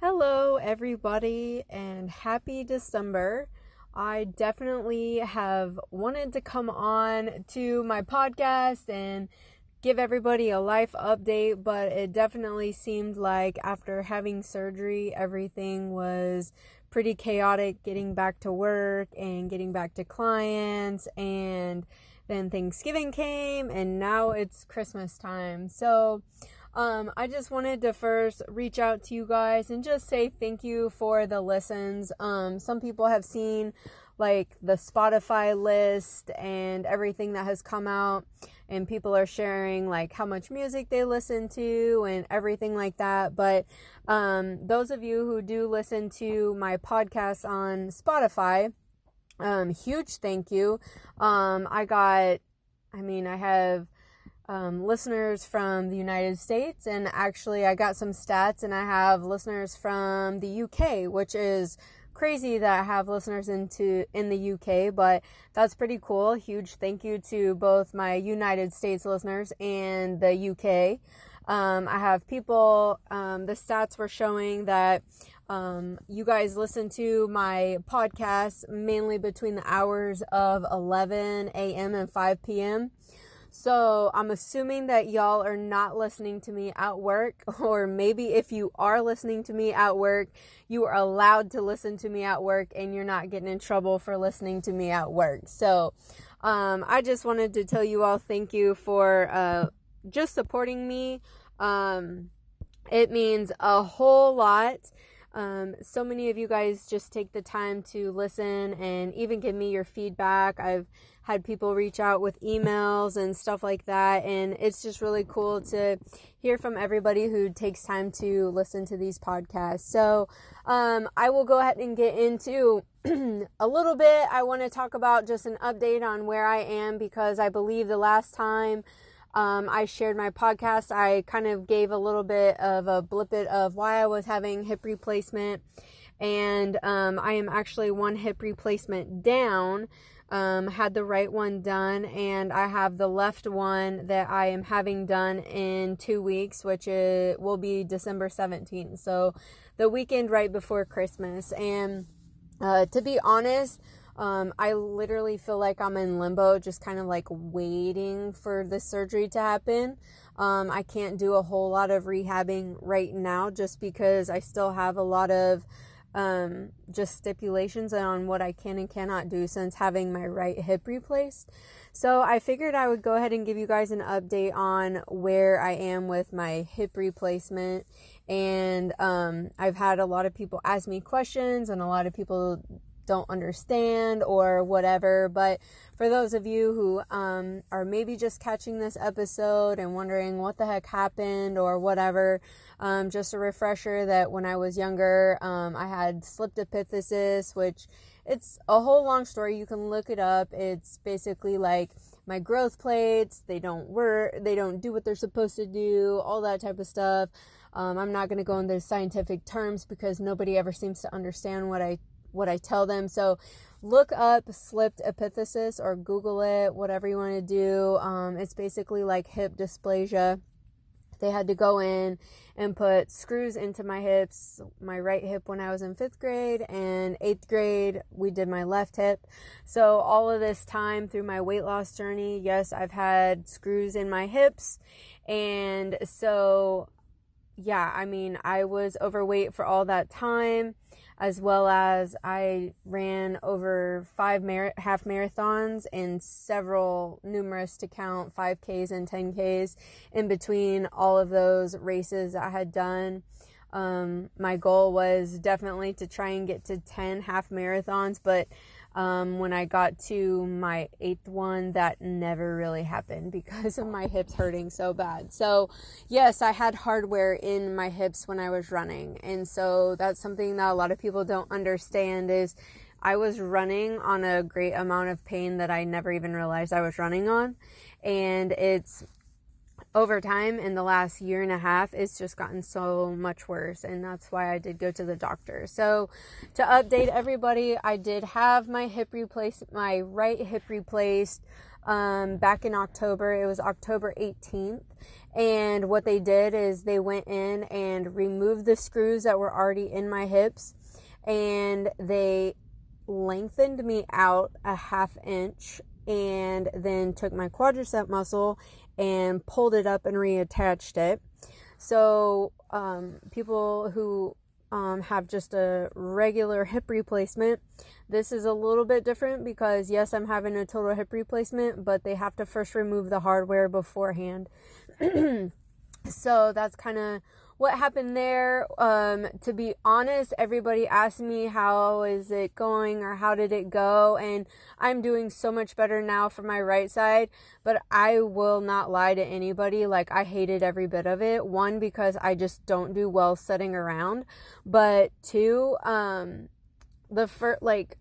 Hello, everybody, and happy December. I definitely have wanted to come on to my podcast and give everybody a life update, but it definitely seemed like after having surgery, everything was pretty chaotic getting back to work and getting back to clients and then Thanksgiving came and now it's Christmas time. So, um, I just wanted to first reach out to you guys and just say thank you for the listens. Um, some people have seen like the Spotify list and everything that has come out, and people are sharing like how much music they listen to and everything like that. But um, those of you who do listen to my podcast on Spotify, um, huge thank you. Um, I got, I mean, I have um, listeners from the United States, and actually, I got some stats, and I have listeners from the UK, which is crazy that I have listeners into in the UK, but that's pretty cool. Huge thank you to both my United States listeners and the UK. Um, I have people. Um, the stats were showing that um, you guys listen to my podcast mainly between the hours of 11 a.m. and 5 p.m. So I'm assuming that y'all are not listening to me at work, or maybe if you are listening to me at work, you are allowed to listen to me at work and you're not getting in trouble for listening to me at work. So um, I just wanted to tell you all thank you for uh, just supporting me. Um, it means a whole lot. Um, so many of you guys just take the time to listen and even give me your feedback. I've had people reach out with emails and stuff like that. And it's just really cool to hear from everybody who takes time to listen to these podcasts. So um, I will go ahead and get into a little bit. I want to talk about just an update on where I am because I believe the last time. Um, I shared my podcast. I kind of gave a little bit of a blippet of why I was having hip replacement, and um, I am actually one hip replacement down um, had the right one done, and I have the left one that I am having done in two weeks, which is, will be December 17th. So the weekend right before Christmas. And uh, to be honest, um, I literally feel like I'm in limbo, just kind of like waiting for the surgery to happen. Um, I can't do a whole lot of rehabbing right now just because I still have a lot of um, just stipulations on what I can and cannot do since having my right hip replaced. So I figured I would go ahead and give you guys an update on where I am with my hip replacement. And um, I've had a lot of people ask me questions, and a lot of people don't understand or whatever. But for those of you who um, are maybe just catching this episode and wondering what the heck happened or whatever, um, just a refresher that when I was younger, um, I had slipped epiphysis, which it's a whole long story. You can look it up. It's basically like my growth plates, they don't work, they don't do what they're supposed to do, all that type of stuff. Um, I'm not going to go into scientific terms because nobody ever seems to understand what I what I tell them. So look up slipped epiphysis or Google it, whatever you want to do. Um, it's basically like hip dysplasia. They had to go in and put screws into my hips, my right hip when I was in fifth grade, and eighth grade, we did my left hip. So, all of this time through my weight loss journey, yes, I've had screws in my hips. And so, yeah, I mean, I was overweight for all that time as well as I ran over five mar- half marathons and several numerous to count 5Ks and 10Ks in between all of those races I had done. Um, my goal was definitely to try and get to 10 half marathons, but um, when I got to my eighth one, that never really happened because of my hips hurting so bad. So, yes, I had hardware in my hips when I was running. And so that's something that a lot of people don't understand is I was running on a great amount of pain that I never even realized I was running on. And it's over time in the last year and a half it's just gotten so much worse and that's why I did go to the doctor. So to update everybody, I did have my hip replaced my right hip replaced um, back in October. It was October 18th. And what they did is they went in and removed the screws that were already in my hips and they lengthened me out a half inch and then took my quadricep muscle and pulled it up and reattached it. So, um, people who um, have just a regular hip replacement, this is a little bit different because, yes, I'm having a total hip replacement, but they have to first remove the hardware beforehand. so, that's kind of what happened there. Um, to be honest, everybody asked me how is it going or how did it go, and I'm doing so much better now for my right side. But I will not lie to anybody. Like I hated every bit of it. One because I just don't do well sitting around, but two, um, the first like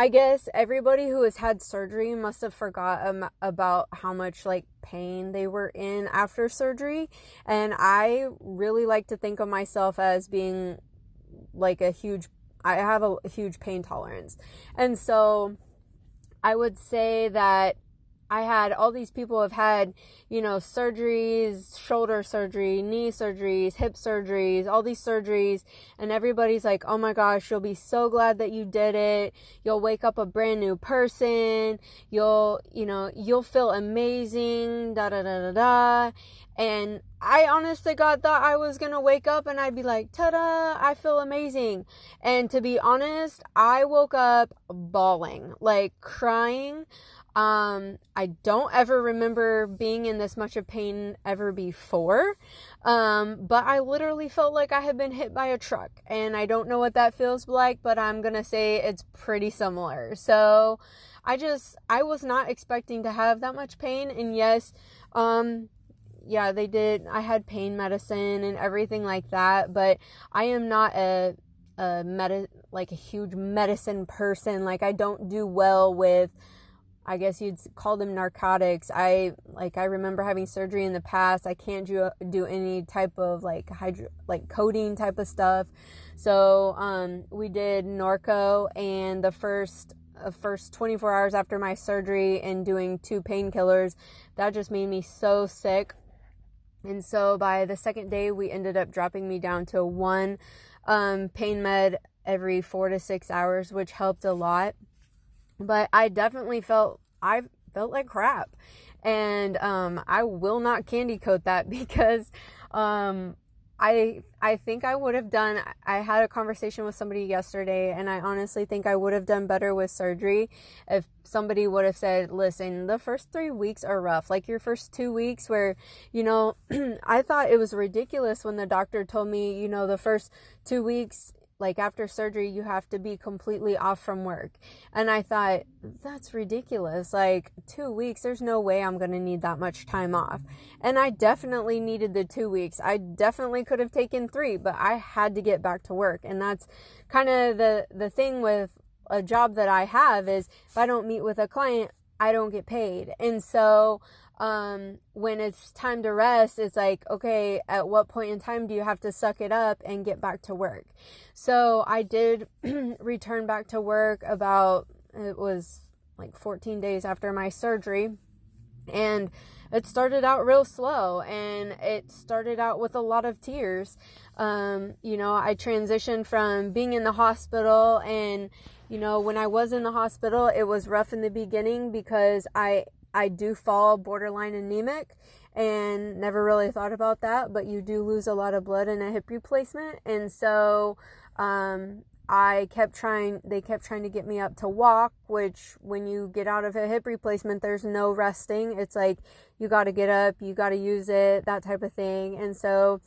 I guess everybody who has had surgery must have forgot um, about how much like pain they were in after surgery. And I really like to think of myself as being like a huge, I have a, a huge pain tolerance. And so I would say that I had all these people have had, you know, surgeries, shoulder surgery, knee surgeries, hip surgeries, all these surgeries, and everybody's like, "Oh my gosh, you'll be so glad that you did it. You'll wake up a brand new person. You'll, you know, you'll feel amazing." Da da da da da. And I honestly God thought I was gonna wake up and I'd be like, ta da, I feel amazing. And to be honest, I woke up bawling, like crying. Um, I don't ever remember being in this much of pain ever before. Um, but I literally felt like I had been hit by a truck. And I don't know what that feels like, but I'm gonna say it's pretty similar. So I just, I was not expecting to have that much pain. And yes, um, yeah, they did. I had pain medicine and everything like that, but I am not a, a med, like a huge medicine person. Like I don't do well with, I guess you'd call them narcotics. I like I remember having surgery in the past. I can't do do any type of like hydro like codeine type of stuff. So um, we did Norco, and the first uh, first 24 hours after my surgery and doing two painkillers, that just made me so sick. And so by the second day, we ended up dropping me down to one um, pain med every four to six hours, which helped a lot but I definitely felt I felt like crap. And um, I will not candy coat that because um, I I think I would have done I had a conversation with somebody yesterday and I honestly think I would have done better with surgery if somebody would have said, "Listen, the first 3 weeks are rough. Like your first 2 weeks where, you know, I thought it was ridiculous when the doctor told me, you know, the first 2 weeks like after surgery you have to be completely off from work. And i thought that's ridiculous. Like two weeks there's no way i'm going to need that much time off. And i definitely needed the two weeks. I definitely could have taken three but i had to get back to work. And that's kind of the the thing with a job that i have is if i don't meet with a client i don't get paid. And so um, when it's time to rest, it's like, okay, at what point in time do you have to suck it up and get back to work? So I did return back to work about, it was like 14 days after my surgery. And it started out real slow and it started out with a lot of tears. Um, you know, I transitioned from being in the hospital and, you know, when I was in the hospital, it was rough in the beginning because I I do fall borderline anemic and never really thought about that, but you do lose a lot of blood in a hip replacement. And so um, I kept trying, they kept trying to get me up to walk, which when you get out of a hip replacement, there's no resting. It's like you got to get up, you got to use it, that type of thing. And so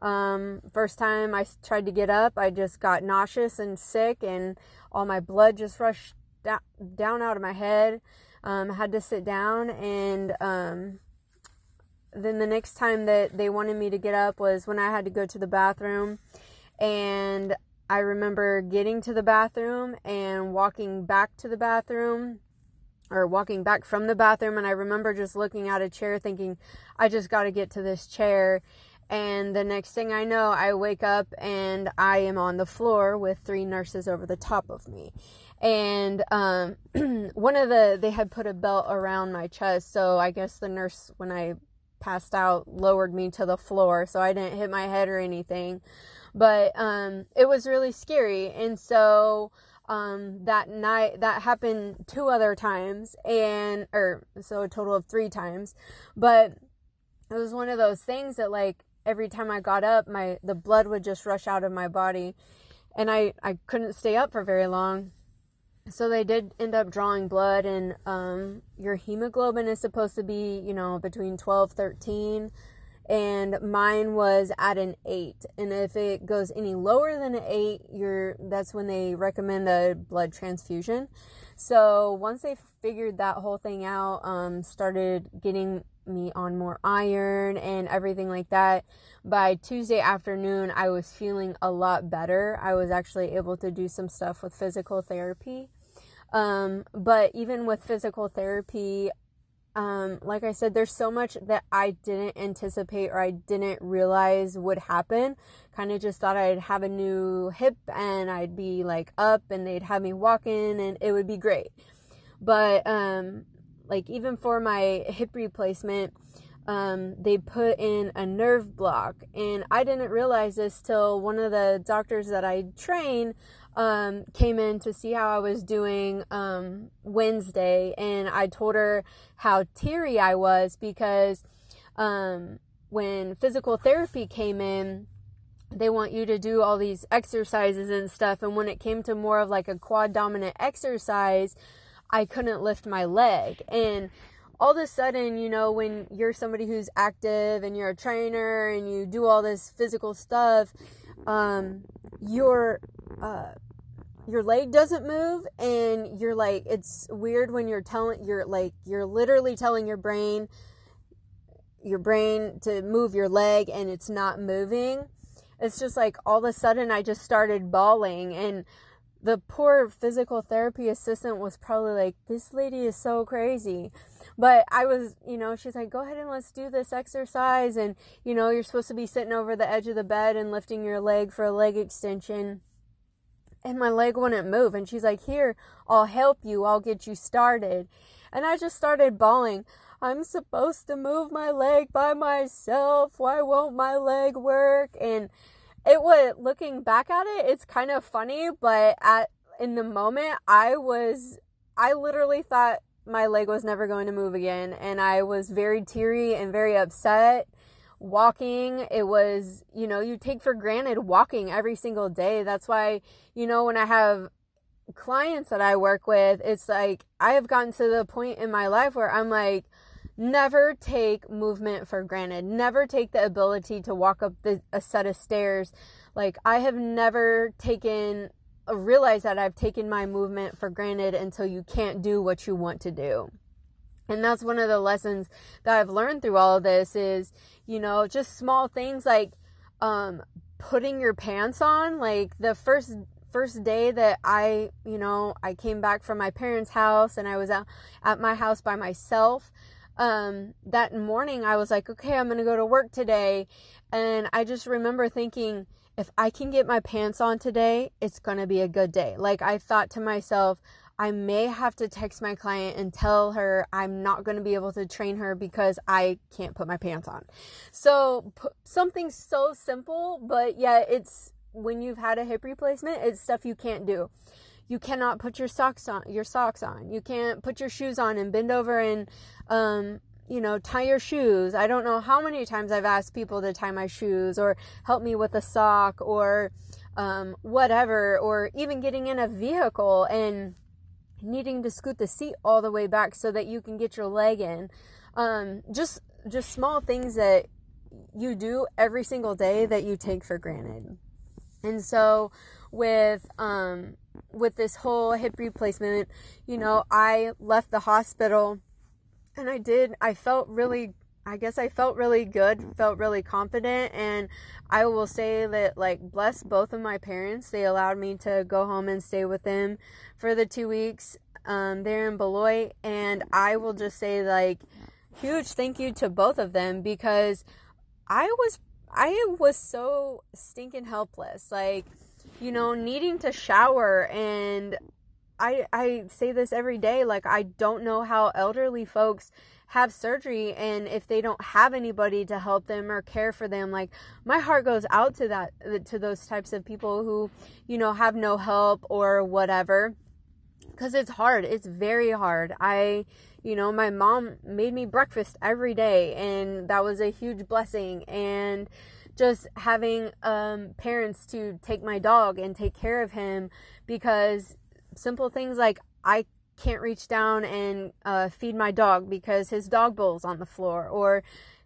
um, first time I tried to get up, I just got nauseous and sick, and all my blood just rushed da- down out of my head um, had to sit down and um, then the next time that they wanted me to get up was when I had to go to the bathroom. And I remember getting to the bathroom and walking back to the bathroom or walking back from the bathroom. And I remember just looking at a chair thinking I just got to get to this chair. And the next thing I know I wake up and I am on the floor with three nurses over the top of me and um, one of the they had put a belt around my chest so i guess the nurse when i passed out lowered me to the floor so i didn't hit my head or anything. But um, it was really scary and so um, that night that happened two other times and or so a total of three times. But it was one of those things that like every time i got up my the blood would just rush out of my body and i i couldn't stay up for very long so they did end up drawing blood and um, your hemoglobin is supposed to be you know between 12 13 and mine was at an 8 and if it goes any lower than an 8 you're that's when they recommend a blood transfusion. So once they figured that whole thing out um, started getting me on more iron and everything like that by tuesday afternoon i was feeling a lot better. I was actually able to do some stuff with physical therapy um, but even with physical therapy, um, like I said, there's so much that I didn't anticipate or I didn't realize would happen. Kind of just thought I'd have a new hip and I'd be like up and they'd have me walking and it would be great. But, um, like even for my hip replacement, um, they put in a nerve block and I didn't realize this till one of the doctors that I train um, came in to see how I was doing um, Wednesday, and I told her how teary I was because um, when physical therapy came in, they want you to do all these exercises and stuff. And when it came to more of like a quad dominant exercise, I couldn't lift my leg. And all of a sudden, you know, when you're somebody who's active and you're a trainer and you do all this physical stuff, um, you're uh, your leg doesn't move and you're like it's weird when you're telling you're like you're literally telling your brain your brain to move your leg and it's not moving. It's just like all of a sudden i just started bawling and the poor physical therapy assistant was probably like this lady is so crazy. But i was you know she's like go ahead and let's do this exercise. And you know you're supposed to be sitting over the edge of the bed and lifting your leg for a leg extension and my leg wouldn't move. And she's like, Here, I'll help you, I'll get you started. And I just started bawling. I'm supposed to move my leg by myself. Why won't my leg work? And it was looking back at it, it's kind of funny, but at in the moment I was I literally thought my leg was never going to move again and I was very teary and very upset walking it was you know you take for granted walking every single day. That's why you know when i have clients that i work with it's like i have gotten to the point in my life where i'm like never take movement for granted. Never take the ability to walk up the, a set of stairs. Like i have never taken realized that i've taken my movement for granted until you can't do what you want to do and that's one of the lessons that I've learned through all of this is, you know, just small things like um, putting your pants on. Like the first first day that I, you know, I came back from my parents' house and I was out at my house by myself. Um, that morning I was like, okay, I'm to go to work today. And I just remember thinking, if I can get my pants on today, it's to be a good day. Like I thought to myself, I may have to text my client and tell her I'm not going to be able to train her because I can't put my pants on. So, p- something so simple, but yet it's when you've had a hip replacement, it's stuff you can't do. You cannot put your socks on, your socks on. You can't put your shoes on and bend over and um, you know, tie your shoes. I don't know how many times I've asked people to tie my shoes or help me with a sock or um, whatever, or even getting in a vehicle and needing to scoot the seat all the way back so that you can get your leg in. Um, just just small things that you do every single day that you take for granted. And so with um, with this whole hip replacement, you know, I left the hospital and I did I felt really I guess I felt really good, felt really confident, and I will say that, like, bless both of my parents. They allowed me to go home and stay with them for the two weeks um, there in Beloit, and I will just say, like, huge thank you to both of them because I was I was so stinking helpless, like, you know, needing to shower and I I say this every day like I don't know how elderly folks have surgery and if they don't have anybody to help them or care for them like my heart goes out to that to those types of people who you know have no help or whatever. Cuz it's hard. It's very hard. I you know my mom made me breakfast every day and that was a huge blessing. And just having um, parents to take my dog and take care of him because simple things like I can't reach down and uh, feed my dog because his dog bowl's on the floor or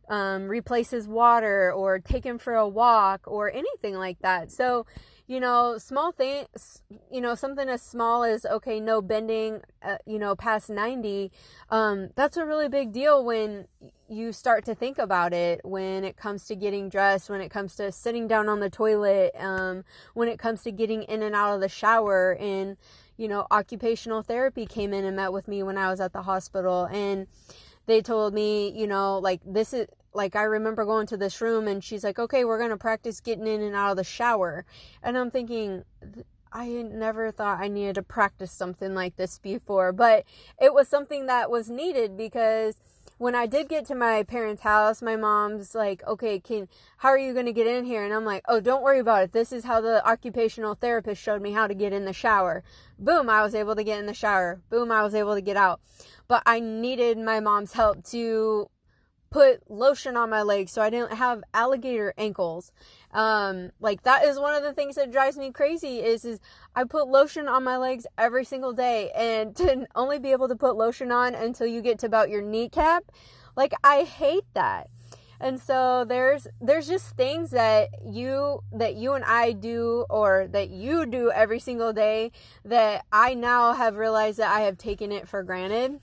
um, replace his water or take him for a walk or anything like that. So, you know, small things, you know, something as small as, okay, no bending, uh, you know, past 90, um, that's a really big deal when you start to think about it when it comes to getting dressed, when it comes to sitting down on the toilet, um, when it comes to getting in and out of the shower. And, you know, occupational therapy came in and met with me when I was at the hospital. And they told me, you know, like, this is, like, I remember going to this room and she's like, okay, we're going to practice getting in and out of the shower. And I'm thinking, I never thought I needed to practice something like this before, but it was something that was needed because when I did get to my parents' house, my mom's like, "Okay, can how are you going to get in here?" And I'm like, "Oh, don't worry about it. This is how the occupational therapist showed me how to get in the shower." Boom, I was able to get in the shower. Boom, I was able to get out. But I needed my mom's help to put lotion on my legs so I didn't have alligator ankles. Um, like that is one of the things that drives me crazy is, is I put lotion on my legs every single day and to only be able to put lotion on until you get to about your kneecap. Like I hate that. And so there's there's just things that you that you and I do or that you do every single day that I now have realized that I have taken it for granted.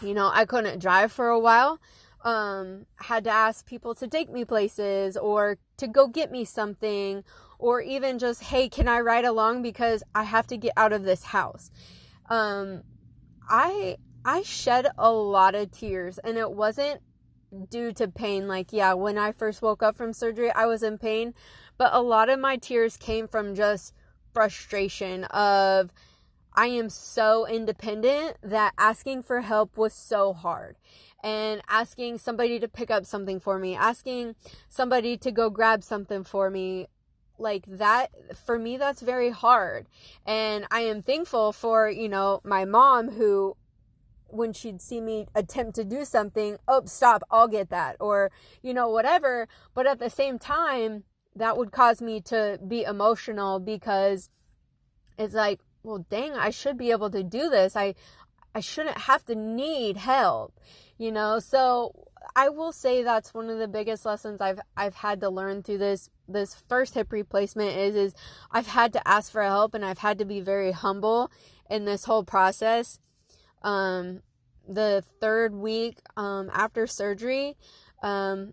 You know, I couldn't drive for a while um, had to ask people to take me places or to go get me something or even just, hey, can I ride along because I have to get out of this house. Um, I I shed a lot of tears and it wasn't due to pain. Like, yeah, when I first woke up from surgery, I was in pain, but a lot of my tears came from just frustration of I am so independent that asking for help was so hard and asking somebody to pick up something for me, asking somebody to go grab something for me. Like that, for me, that's very hard. And I am thankful for, you know, my mom who when she'd see me attempt to do something, oh, stop, I'll get that, or, you know, whatever. But at the same time, that would cause me to be emotional because it's like, well, dang, I should be able to do this. I, I shouldn't have to need help you know? So i will say that's one of the biggest lessons i've i've had to learn through this this first hip replacement is is i've had to ask for help and i've had to be very humble in this whole process. Um the third week um after surgery um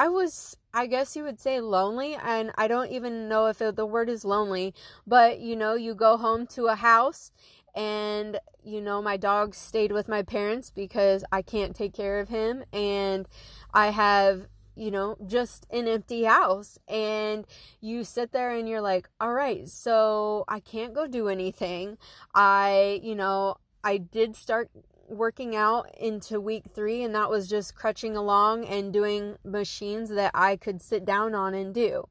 I was, I guess you would say lonely, and I don't even know if it, the word is lonely, but you know, you go home to a house and you know my dog stayed with my parents because I can't take care of him. And I have you know just an empty house. And you sit there and you're like all right so I can't go do anything. I you know I did start working out into week 3 and that was just crutching along and doing machines that I could sit down on and do.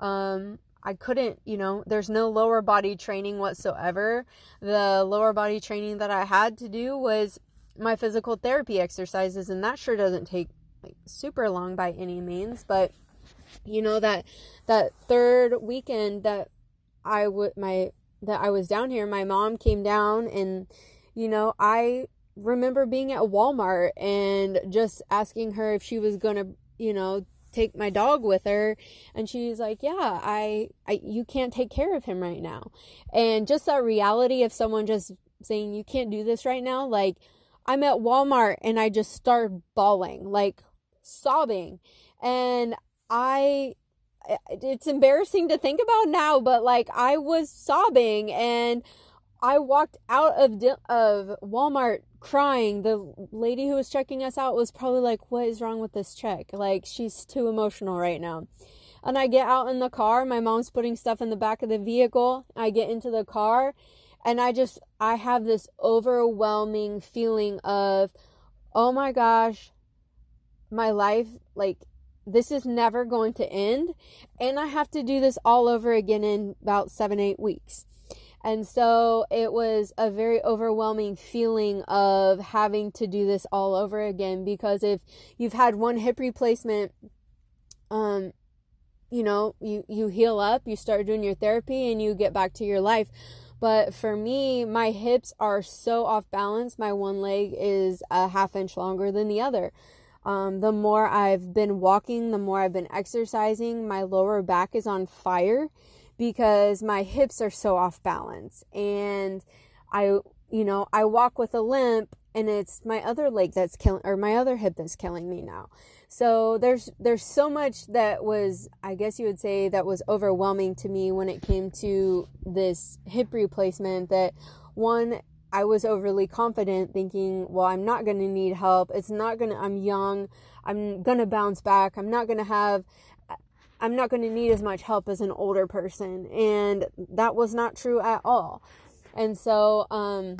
Um I couldn't, you know, there's no lower body training whatsoever. The lower body training that I had to do was my physical therapy exercises, and that sure doesn't take like super long by any means. But you know that that third weekend that I would my that I was down here, my mom came down, and you know I remember being at Walmart and just asking her if she was gonna, you know, take my dog with her. And she's like yeah I, I you can't take care of him right now. And just that reality of someone just saying you can't do this right now like i'm at walmart and i just start bawling like sobbing. And i it's embarrassing to think about now but like i was sobbing and i walked out of of walmart crying. The lady who was checking us out was probably like, What is wrong with this check? Like, she's too emotional right now. And I get out in the car. My mom's putting stuff in the back of the vehicle. I get into the car And I just, I have this overwhelming feeling of, oh my gosh, my life, like, this is never going to end. And I have to do this all over again in about seven, eight weeks. And so it was a very overwhelming feeling of having to do this all over again because if you've had one hip replacement, um, you know, you, you heal up, you start doing your therapy and you get back to your life. But for me, my hips are so off balance. My one leg is a half inch longer than the other. Um, the more I've been walking, the more I've been exercising, my lower back is on fire because my hips are so off balance and I you know I walk with a limp and it's my other leg that's killing or my other hip that's killing me now. So there's there's so much that was I guess you would say that was overwhelming to me when it came to this hip replacement that one I was overly confident thinking, well, I'm not going to need help. It's not going to I'm young. I'm going to bounce back. I'm not going to have I'm not going to need as much help as an older person. And that was not true at all. And so, um,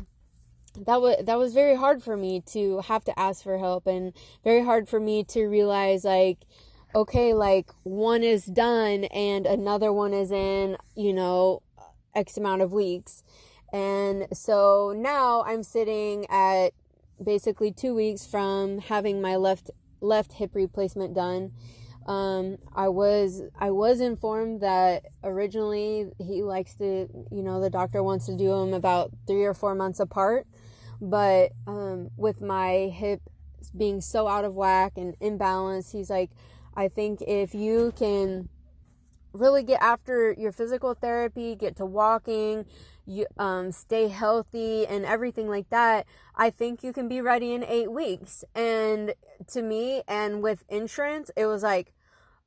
that was that was very hard for me to have to ask for help and very hard for me to realize like okay like one is done and another one is in you know x amount of weeks and so now i'm sitting at basically 2 weeks from having my left left hip replacement done um, I was I was informed that originally he likes to, you know, the doctor wants to do them about three or four months apart, but um, with my hip being so out of whack and imbalanced, he's like, I think if you can really get after your physical therapy, get to walking, you um, stay healthy and everything like that, I think you can be ready in eight weeks. And to me, and with insurance, it was like,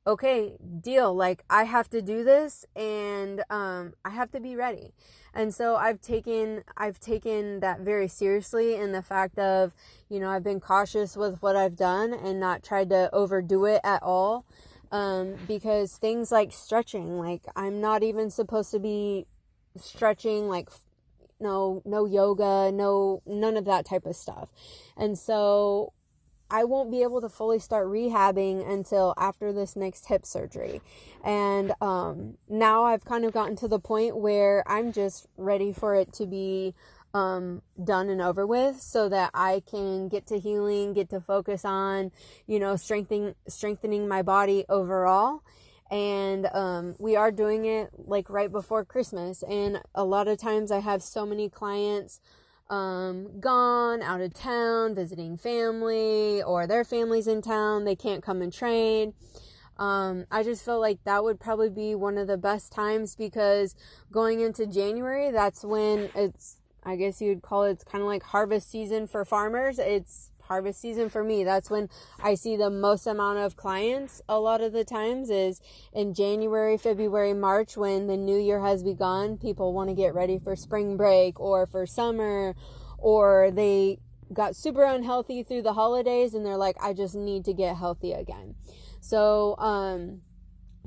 okay, deal. Like I have to do this, and um, I have to be ready. And so I've taken I've taken that very seriously in the fact of you know I've been cautious with what I've done and not tried to overdo it at all. Um, because things like stretching, like I'm not even supposed to be stretching like no no yoga no none of that type of stuff and so I won't be able to fully start rehabbing until after this next hip surgery. And um, now I've kind of gotten to the point where I'm just ready for it to be um, done and over with so that I can get to healing, get to focus on, you know, strengthening, strengthening my body overall. And um, we are doing it like right before Christmas. And a lot of times I have so many clients um, gone out of town visiting family or their families in town, they can't come and train. Um, I just felt like that would probably be one of the best times because going into January, that's when it's, I guess you'd call it, it's kind of like harvest season for farmers. It's harvest season for me. That's when I see the most amount of clients a lot of the times is in January, February, March when the new year has begun. People want to get ready for spring break or for summer or they got super unhealthy through the holidays and they're like I just need to get healthy again. So, um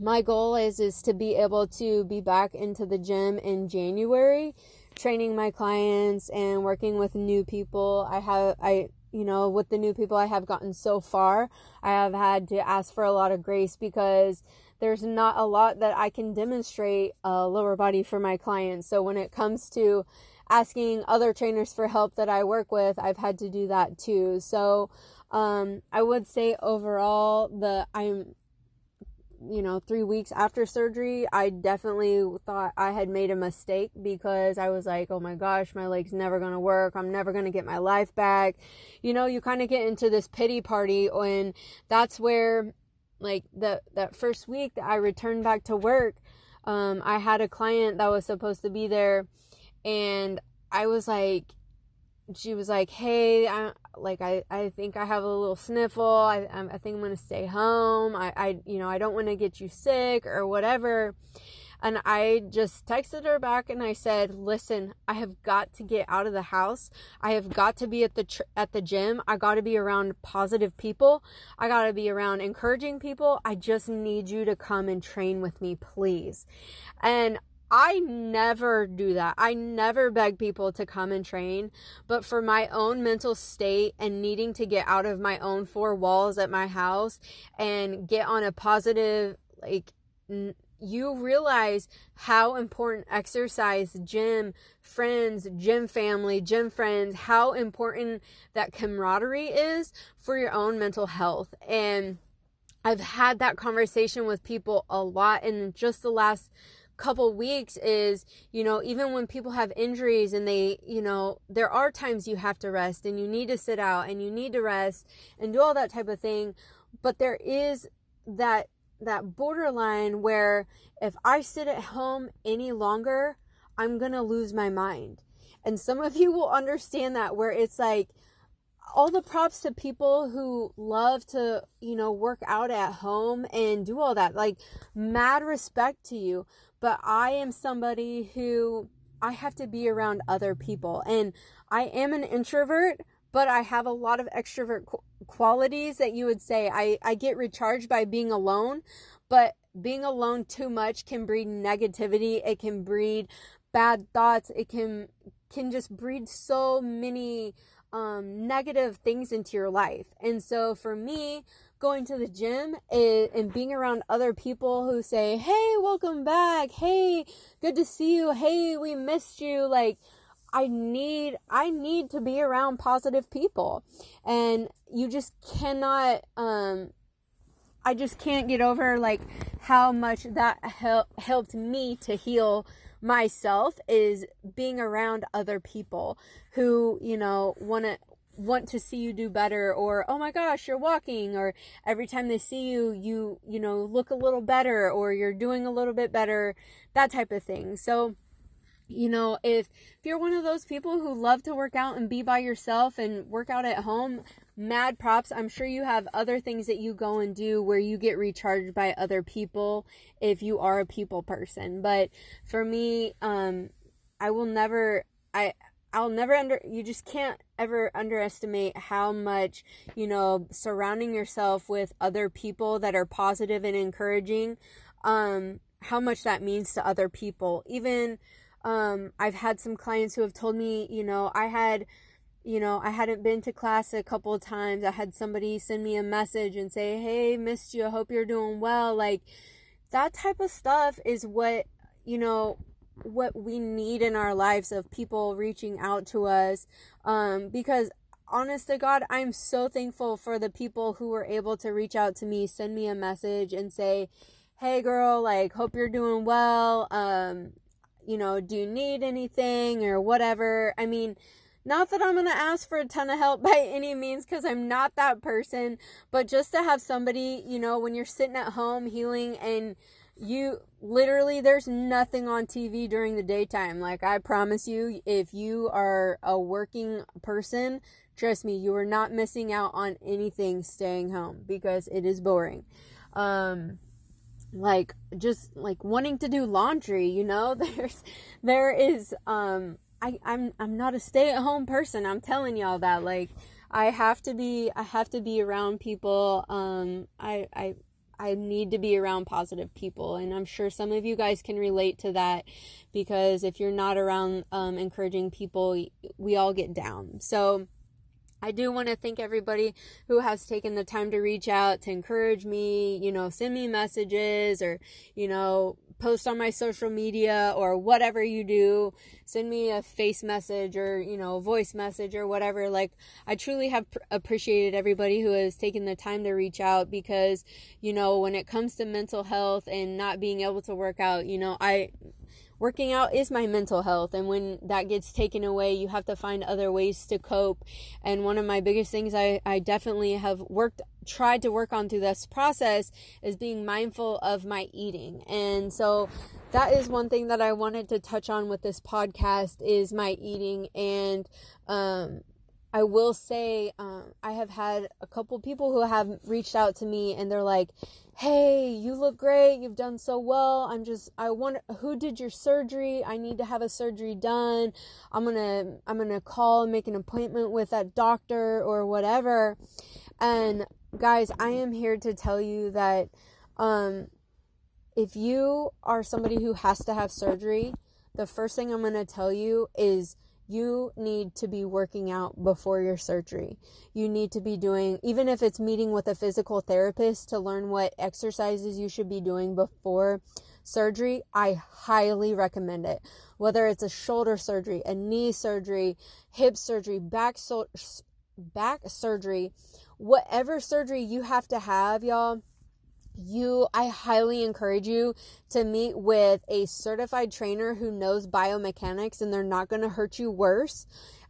my goal is is to be able to be back into the gym in January training my clients and working with new people. I have I you know, with the new people I have gotten so far, I have had to ask for a lot of grace because there's not a lot that I can demonstrate a lower body for my clients. So when it comes to asking other trainers for help that I work with, I've had to do that too. So um, I would say overall the I'm you know, three weeks after surgery, I definitely thought I had made a mistake because I was like, oh my gosh, my leg's never going to work. I'm never going to get my life back. You know, you kind of get into this pity party when that's where, like, the, that first week that I returned back to work, um, I had a client that was supposed to be there and I was like, she was like, "Hey, I like I I think I have a little sniffle. I I think I'm gonna stay home. I I you know I don't want to get you sick or whatever." And I just texted her back and I said, "Listen, I have got to get out of the house. I have got to be at the tr- at the gym. I got to be around positive people. I got to be around encouraging people. I just need you to come and train with me, please." And I never do that. I never beg people to come and train. But for my own mental state and needing to get out of my own four walls at my house and get on a positive, like, n- you realize how important exercise, gym, friends, gym family, gym friends, how important that camaraderie is for your own mental health. And I've had that conversation with people a lot in just the last couple weeks is, you know, even when people have injuries and they, you know, there are times you have to rest and you need to sit out and you need to rest and do all that type of thing. But there is that that borderline where if I sit at home any longer, I'm going to lose my mind. And some of you will understand that where it's like all the props to people who love to, you know, work out at home and do all that. Like mad respect to you. But I am somebody who I have to be around other people. And I am an introvert, but I have a lot of extrovert qu- qualities that you would say I, I get recharged by being alone, but being alone too much can breed negativity. It can breed bad thoughts. It can can just breed so many um, negative things into your life. And so for me, going to the gym and, and being around other people who say, Hey, welcome back. Hey, good to see you. Hey, we missed you. Like, I need I need to be around positive people. And you just cannot um I just can't get over like how much that hel- helped me to heal myself is being around other people who, you know, want to want to see you do better or oh my gosh you're walking or every time they see you you you know look a little better or you're doing a little bit better that type of thing. So you know if if you're one of those people who love to work out and be by yourself and work out at home mad props. I'm sure you have other things that you go and do where you get recharged by other people if you are a people person. But for me um i will never i I'll never under you just can't ever underestimate how much, you know, surrounding yourself with other people that are positive and encouraging, um, how much that means to other people. Even um, I've had some clients who have told me, you know, I had, you know, I hadn't been to class a couple of times. I had somebody send me a message and say, Hey, missed you. I hope you're doing well. Like that type of stuff is what, you know, what we need in our lives of people reaching out to us. Um, because honest to God, I'm so thankful for the people who were able to reach out to me, send me a message and say, Hey girl, like, hope you're doing well. Um, you know, do you need anything or whatever? I mean, not that I'm going to ask for a ton of help by any means because I'm not that person, but just to have somebody, you know, when you're sitting at home healing and you literally there's nothing on TV during the daytime. Like I promise you, if you are a working person, trust me, you are not missing out on anything staying home because it is boring. Um like just like wanting to do laundry you know there's there is um i i'm i'm not a stay at home person i'm telling y'all that like i have to be i have to be around people um i i I need to be around positive people. And I'm sure some of you guys can relate to that because if you're not around um, encouraging people, we all get down. So, I do want to thank everybody who has taken the time to reach out to encourage me, you know, send me messages or, you know, post on my social media or whatever you do. Send me a face message or, you know, voice message or whatever. Like, I truly have pr- appreciated everybody who has taken the time to reach out because, you know, when it comes to mental health and not being able to work out, you know, I working out is my mental health and when that gets taken away you have to find other ways to cope. And one of my biggest things i, I definitely have worked tried to work on through this process is being mindful of my eating. And so that is one thing that i wanted to touch on with this podcast is my eating. And um, I will say, um, I have had a couple people who have reached out to me and they're like, hey, you look great. You've done so well. I'm just, I wonder who did your surgery. I need to have a surgery done. I'm going to, I'm going to call and make an appointment with that doctor or whatever. And guys, I am here to tell you that, um, if you are somebody who has to have surgery, the first thing I'm going to tell you is you need to be working out before your surgery. You need to be doing, even if it's meeting with a physical therapist to learn what exercises you should be doing before surgery, I highly recommend it. Whether it's a shoulder surgery, a knee surgery, hip surgery, back back surgery, whatever surgery you have to have, y'all, you I highly encourage you to meet with a certified trainer who knows biomechanics and they're not going to hurt you worse.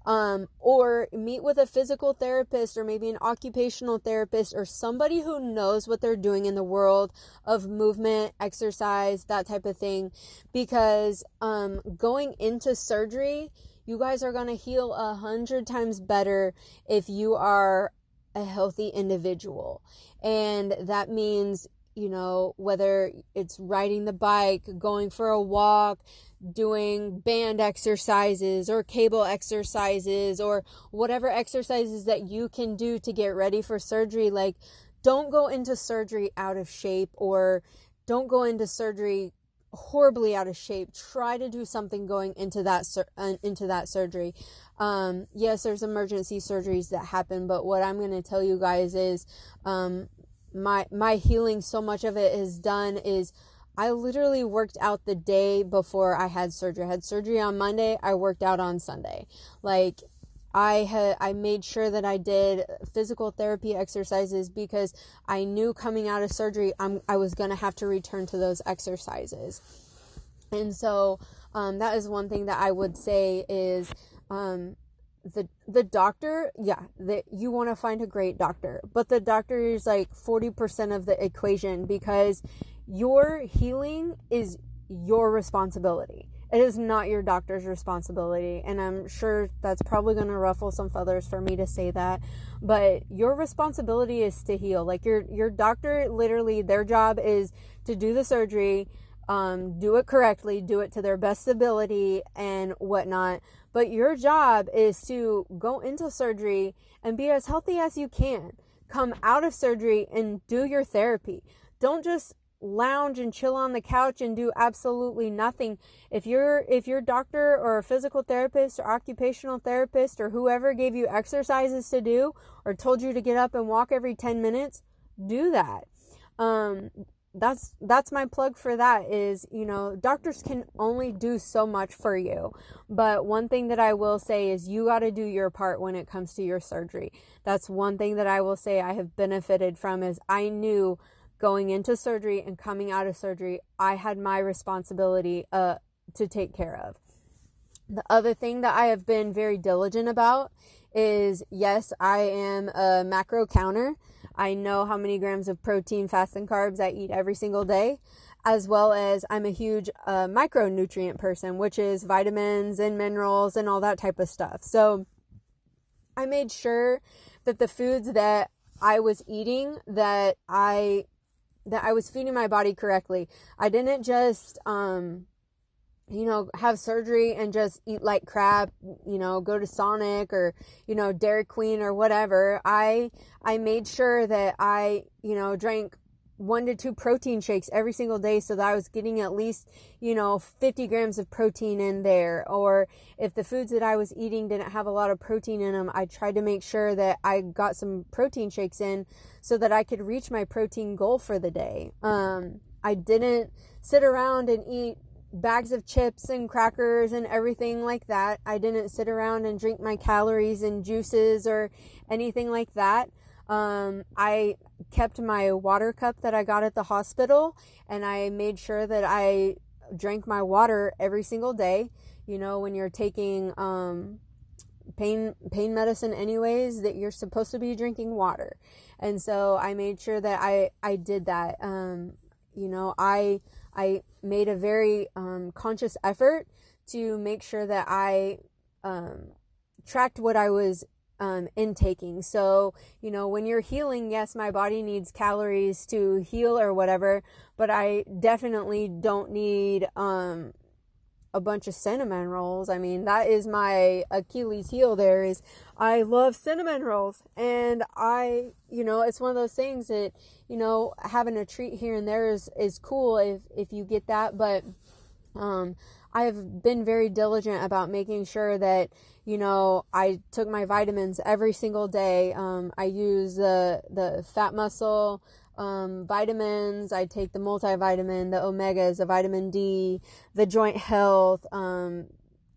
Um, or meet with a physical therapist or maybe an occupational therapist or somebody who knows what they're doing in the world of movement, exercise, that type of thing. Because um, going into surgery, you guys are going to heal a hundred times better if you are a healthy individual. And that means you know, whether it's riding the bike, going for a walk, doing band exercises or cable exercises or whatever exercises that you can do to get ready for surgery. Like, don't go into surgery out of shape or don't go into surgery horribly out of shape. Try to do something going into that sur- uh, into that surgery. Um, yes, there's emergency surgeries that happen, but what I'm going to tell you guys is um, my my healing so much of it is done is I literally worked out the day before I had surgery. I had surgery on Monday, I worked out on Sunday. Like I had I made sure that I did physical therapy exercises because I knew coming out of surgery I'm I was going to have to return to those exercises. And so um, that is one thing that I would say is um, the the doctor yeah that you want to find a great doctor but the doctor is like 40% of the equation because your healing is your responsibility. It is not your doctor's responsibility and i'm sure that's probably going to ruffle some feathers for me to say that but your responsibility is to heal. Like your your doctor literally their job is to do the surgery um, do it correctly do it to their best ability and whatnot but your job is to go into surgery and be as healthy as you can. Come out of surgery and do your therapy. Don't just lounge and chill on the couch and do absolutely nothing. If your if your doctor or a physical therapist or occupational therapist or whoever gave you exercises to do or told you to get up and walk every 10 minutes, do that. Um, that's that's my plug for that is you know doctors can only do so much for you. But one thing that i will say is you got to do your part when it comes to your surgery. That's one thing that i will say i have benefited from is i knew going into surgery and coming out of surgery i had my responsibility uh to take care of. The other thing that i have been very diligent about is yes i am a macro counter I know how many grams of protein, fats, and carbs I eat every single day, as well as I'm a huge uh, micronutrient person, which is vitamins and minerals and all that type of stuff. So I made sure that the foods that I was eating that I that I was feeding my body correctly. I didn't just um you know, have surgery and just eat like crap, you know, go to Sonic or, you know, Dairy Queen or whatever. I I made sure that I, you know, drank one to two protein shakes every single day so that I was getting at least, you know, 50 grams of protein in there. Or if the foods that I was eating didn't have a lot of protein in them, I tried to make sure that I got some protein shakes in so that I could reach my protein goal for the day. Um, I didn't sit around and eat bags of chips and crackers and everything like that. I didn't sit around and drink my calories and juices or anything like that. Um, I kept my water cup that I got at the hospital and I made sure that I drank my water every single day. You know, when you're taking um, pain pain medicine anyways that you're supposed to be drinking water. And so I made sure that I I did that. Um, you know, I I made a very um, conscious effort to make sure that I um, tracked what I was um, intaking. So, you know, when you're healing, yes, my body needs calories to heal or whatever, but I definitely don't need, um, a bunch of cinnamon rolls. I mean, that is my Achilles heel there is I love cinnamon rolls and I, you know, it's one of those things that, you know, having a treat here and there is is cool if if you get that, but um I have been very diligent about making sure that you know I took my vitamins every single day. Um, I use the the fat muscle um, vitamins. I take the multivitamin, the omegas, the vitamin D, the joint health. Um,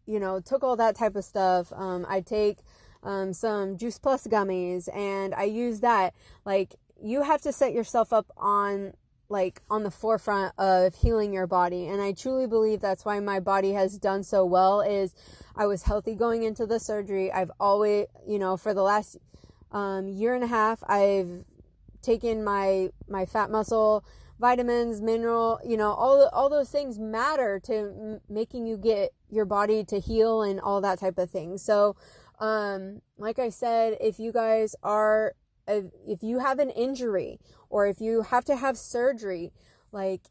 you know, took all that type of stuff. Um, I take um, some Juice Plus gummies, and I use that. Like you have to set yourself up on like on the forefront of healing your body and i truly believe that's why my body has done so well is i was healthy going into the surgery i've always you know for the last um, year and a half i've taken my my fat muscle vitamins mineral you know all all those things matter to m- making you get your body to heal and all that type of thing. So um like i said if you guys are if you have an injury or if you have to have surgery like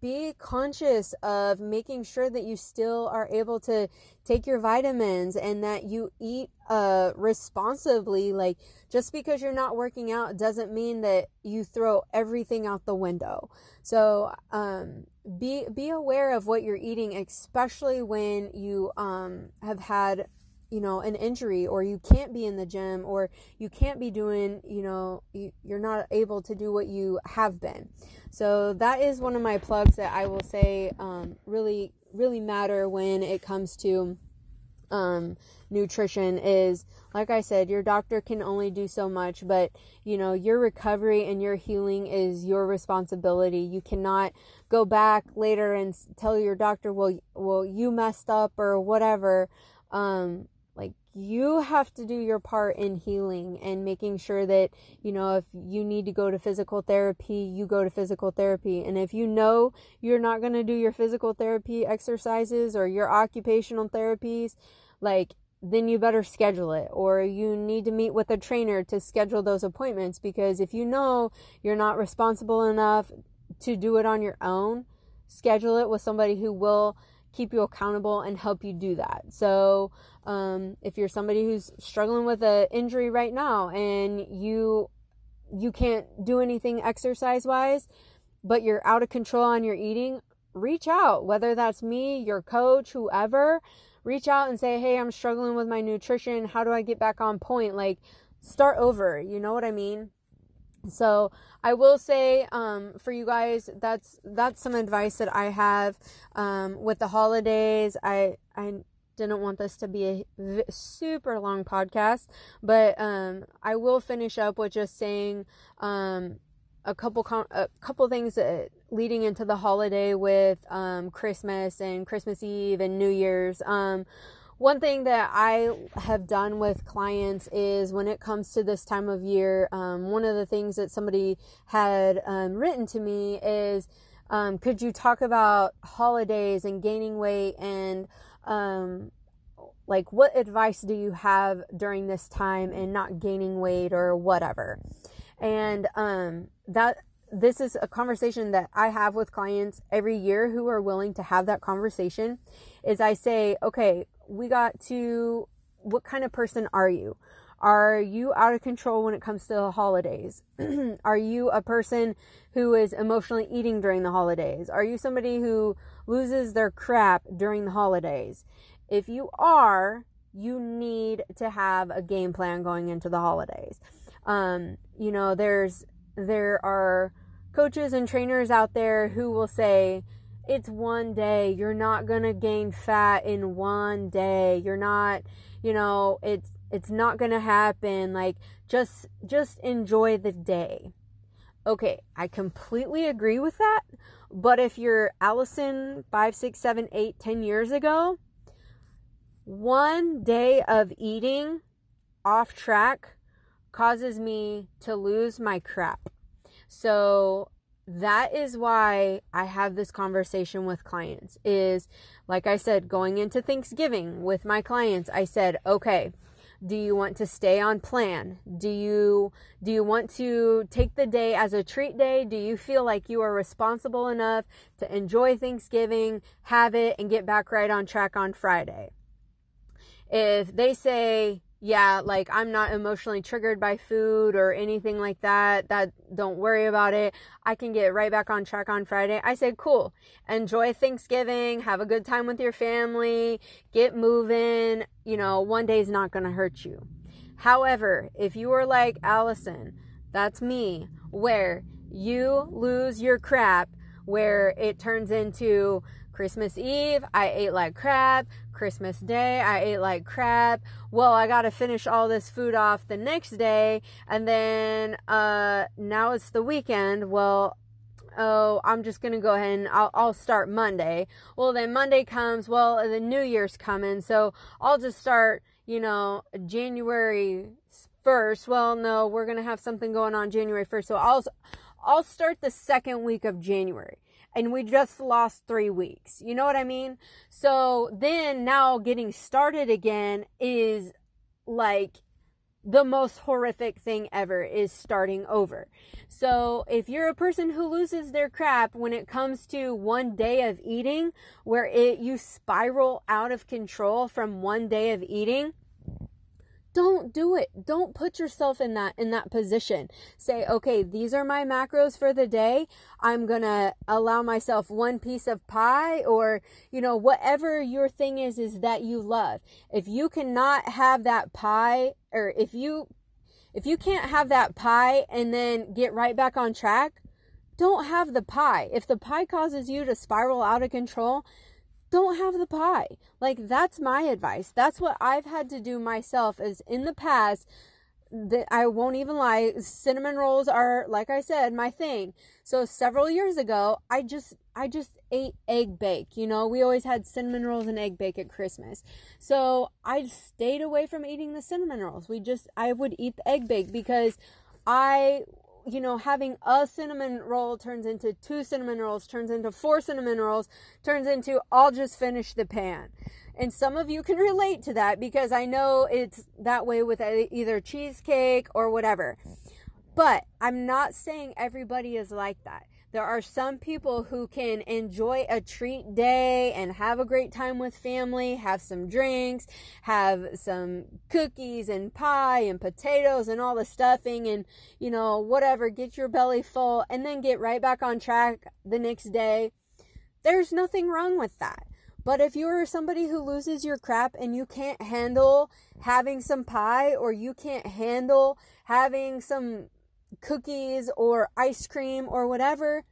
be conscious of making sure that you still are able to take your vitamins and that you eat uh responsibly like just because you're not working out doesn't mean that you throw everything out the window. So um be be aware of what you're eating especially when you um have had you know an injury or you can't be in the gym or you can't be doing you know you, you're not able to do what you have been. So that is one of my plugs that i will say um, really really matter when it comes to um, nutrition is like i said your doctor can only do so much but you know your recovery and your healing is your responsibility. You cannot go back later and tell your doctor well well you messed up or whatever um, you have to do your part in healing and making sure that, you know, if you need to go to physical therapy, you go to physical therapy. And if you know you're not going to do your physical therapy exercises or your occupational therapies, like, then you better schedule it or you need to meet with a trainer to schedule those appointments because if you know you're not responsible enough to do it on your own, schedule it with somebody who will keep you accountable and help you do that. So, um, if you're somebody who's struggling with an injury right now and you you can't do anything exercise wise, but you're out of control on your eating, reach out. Whether that's me, your coach, whoever, reach out and say, "Hey, I'm struggling with my nutrition. How do I get back on point?" Like, start over. You know what I mean? So I will say um, for you guys, that's that's some advice that I have um, with the holidays. I I didn't want this to be a v- super long podcast, but um, I will finish up with just saying um, a couple com- a couple things that, leading into the holiday with um, Christmas and Christmas Eve and New Year's. Um, one thing that I have done with clients is when it comes to this time of year, um, one of the things that somebody had um, written to me is, could you talk about holidays and gaining weight and um, like what advice do you have during this time and not gaining weight or whatever and um, that this is a conversation that i have with clients every year who are willing to have that conversation is i say okay we got to what kind of person are you are you out of control when it comes to the holidays? are you a person who is emotionally eating during the holidays? Are you somebody who loses their crap during the holidays? If you are, you need to have a game plan going into the holidays. Um, you know, there's there are coaches and trainers out there who will say it's one day. You're not going to gain fat in one day. You're not, you know, it's it's not going to happen. Like just just enjoy the day. Okay, I completely agree with that. But if you're Allison five, six, seven, eight, ten years ago, one day of eating off track causes me to lose my crap. So that is why I have this conversation with clients is like I said going into Thanksgiving with my clients I said, "Okay, Do you want to stay on plan? Do you do you want to take the day as a treat day? Do you feel like you are responsible enough to enjoy Thanksgiving, have it and get back right on track on Friday? If they say yeah, like I'm not emotionally triggered by food or anything like that. That don't worry about it. I can get right back on track on Friday. I said, cool. Enjoy Thanksgiving. Have a good time with your family. Get moving. You know, one day is not going to hurt you. However, if you are like Allison, that's me, where you lose your crap, where it turns into Christmas Eve, I ate like crap. Christmas Day, I ate like crap. Well, I got to finish all this food off the next day. And then uh, now it's the weekend. Well, oh, I'm just going to go ahead and I'll, I'll start Monday. Well, then Monday comes. Well, the New Year's coming. So I'll just start, you know, January 1st. Well, no, we're going to have something going on January 1st. So I'll, I'll start the second week of January and we just lost three weeks. You know what I mean? So then now getting started again is like the most horrific thing ever is starting over. So if you're a person who loses their crap when it comes to one day of eating where it you spiral out of control from one day of eating, don't do it. Don't put yourself in that in that position. Say okay these are my macros for the day. I'm gonna allow myself one piece of pie or you know whatever your thing is is that you love. If you cannot have that pie or if you if you can't have that pie and then get right back on track don't have the pie. If the pie causes you to spiral out of control don't have the pie. Like that's my advice. That's what I've had to do myself is in the past that I won't even lie, cinnamon rolls are like I said my thing. So several years ago, I just I just ate egg bake. You know, we always had cinnamon rolls and egg bake at Christmas. So I stayed away from eating the cinnamon rolls. We just I would eat the egg bake because I you know, having a cinnamon roll turns into two cinnamon rolls, turns into four cinnamon rolls, turns into I'll just finish the pan. And some of you can relate to that because I know it's that way with either cheesecake or whatever. But I'm not saying everybody is like that. There are some people who can enjoy a treat day and have a great time with family, have some drinks, have some cookies and pie and potatoes and all the stuffing and, you know, whatever, get your belly full and then get right back on track the next day. There's nothing wrong with that. But if you're somebody who loses your crap and you can't handle having some pie or you can't handle having some cookies or ice cream or whatever,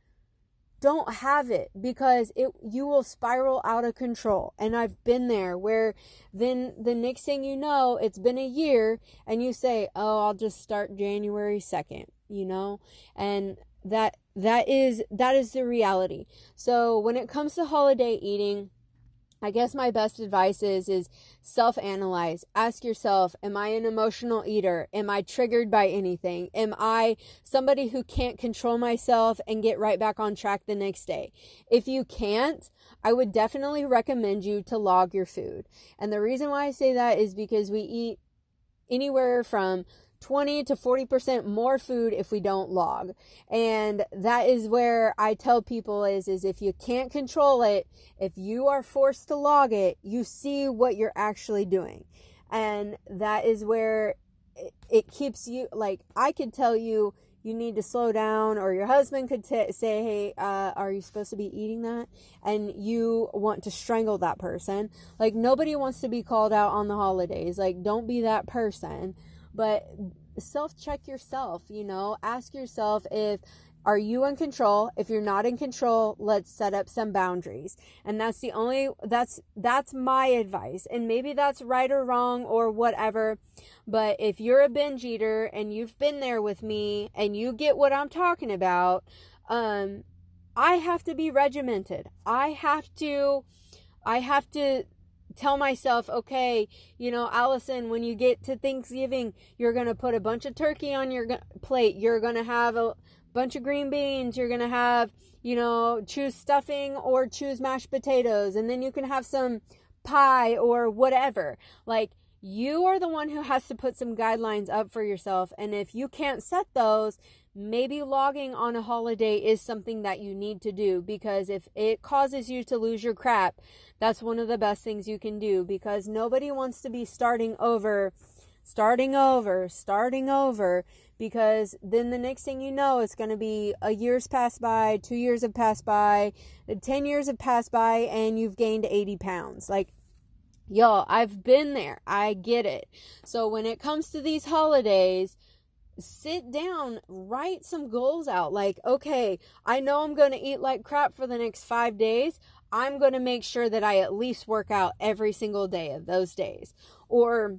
don't have it because it you will spiral out of control. And I've been there where then the next thing you know, it's been a year and you say, "Oh, I'll just start January 2nd," you know? And that that is that is the reality. So when it comes to holiday eating, I guess my best advice is is self-analyze. Ask yourself, am I an emotional eater? Am I triggered by anything? Am I somebody who can't control myself and get right back on track the next day? If you can't, I would definitely recommend you to log your food. And the reason why I say that is because we eat anywhere from 20 to 40% more food if we don't log. And that is where I tell people is is if you can't control it, if you are forced to log it, you see what you're actually doing. And that is where it, it keeps you like I could tell you you need to slow down or your husband could t- say hey uh, are you supposed to be eating that and you want to strangle that person like nobody wants to be called out on the holidays like don't be that person but self check yourself, you know, ask yourself if are you in control? If you're not in control, let's set up some boundaries. And that's the only that's that's my advice. And maybe that's right or wrong or whatever. But if you're a binge eater and you've been there with me and you get what I'm talking about, um I have to be regimented. I have to I have to tell myself, okay, you know, Allison, when you get to Thanksgiving, you're going to put a bunch of turkey on your plate. You're going to have a bunch of green beans. You're going to have, you know, choose stuffing or choose mashed potatoes. And then you can have some pie or whatever. Like, you are the one who has to put some guidelines up for yourself. And if you can't set those, maybe logging on a holiday is something that you need to do because if it causes you to lose your crap, that's one of the best things you can do because nobody wants to be starting over, starting over, starting over because then the next thing you know, it's going to be a year's passed by, two years have passed by, 10 years have passed by, and you've gained 80 pounds. Like, Y'all, I've been there. I get it. So when it comes to these holidays, sit down, write some goals out. Like, okay, I know I'm going to eat like crap for the next five days. I'm going to make sure that I at least work out every single day of those days. Or,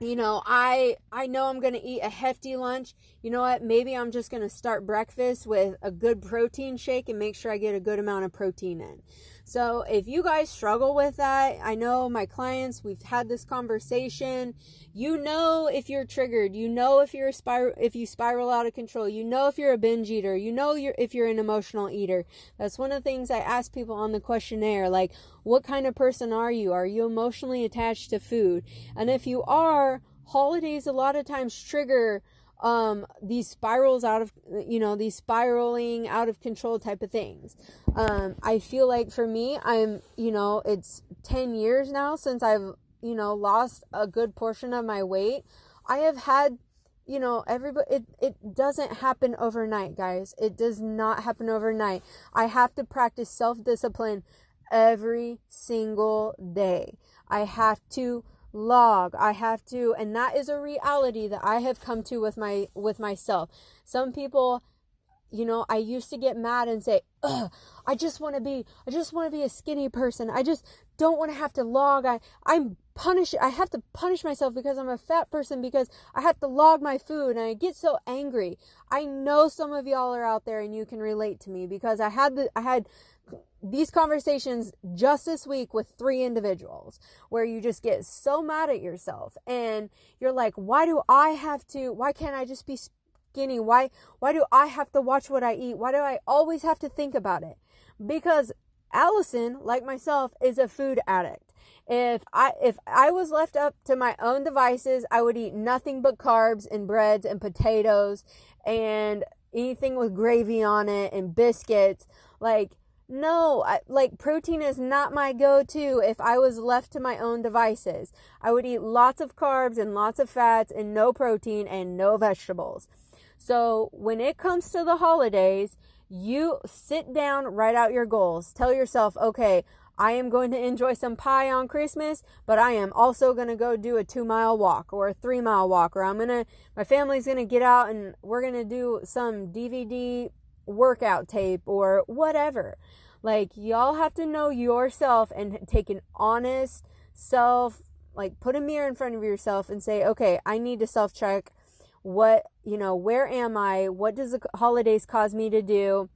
you know i i know i'm going to eat a hefty lunch you know what? Maybe i'm just going to start breakfast with a good protein shake and make sure i get a good amount of protein in. So if you guys struggle with that i know my clients we've had this conversation. You know if you're triggered. You know if you're a spiral if you spiral out of control. You know if you're a binge eater. You know you're if you're an emotional eater. That's one of the things i ask people on the questionnaire like what kind of person are you? Are you emotionally attached to food? And if you are holidays a lot of times trigger um, these spirals out of you know these spiraling out of control type of things. Um, i feel like for me i'm you know it's 10 years now since i've you know lost a good portion of my weight. I have had you know everybody it, it doesn't happen overnight guys. It does not happen overnight. I have to practice self-discipline every single day. I have to log. I have to and that is a reality that i have come to with my with myself. Some people you know i used to get mad and say i just want to be i just want to be a skinny person. I just don't want to have to log. I i'm punish i have to punish myself because i'm a fat person because i have to log my food and i get so angry. I know some of y'all are out there and you can relate to me because i had the i had these conversations just this week with three individuals where you just get so mad at yourself and you're like why do i have to why can't i just be skinny? Why why do i have to watch what i eat? Why do i always have to think about it? Because allison like myself is a food addict. If i if i was left up to my own devices i would eat nothing but carbs and breads and potatoes and anything with gravy on it and biscuits. Like no, I, like protein is not my go to if I was left to my own devices. I would eat lots of carbs and lots of fats and no protein and no vegetables. So when it comes to the holidays, you sit down, write out your goals. Tell yourself, okay, I am going to enjoy some pie on Christmas, but I am also going to go do a two mile walk or a three mile walk, or I'm going to, my family's going to get out and we're going to do some DVD workout tape or whatever. Like, y'all have to know yourself and take an honest self, like, put a mirror in front of yourself and say, okay, I need to self check what, you know, where am I? What does the holidays cause me to do?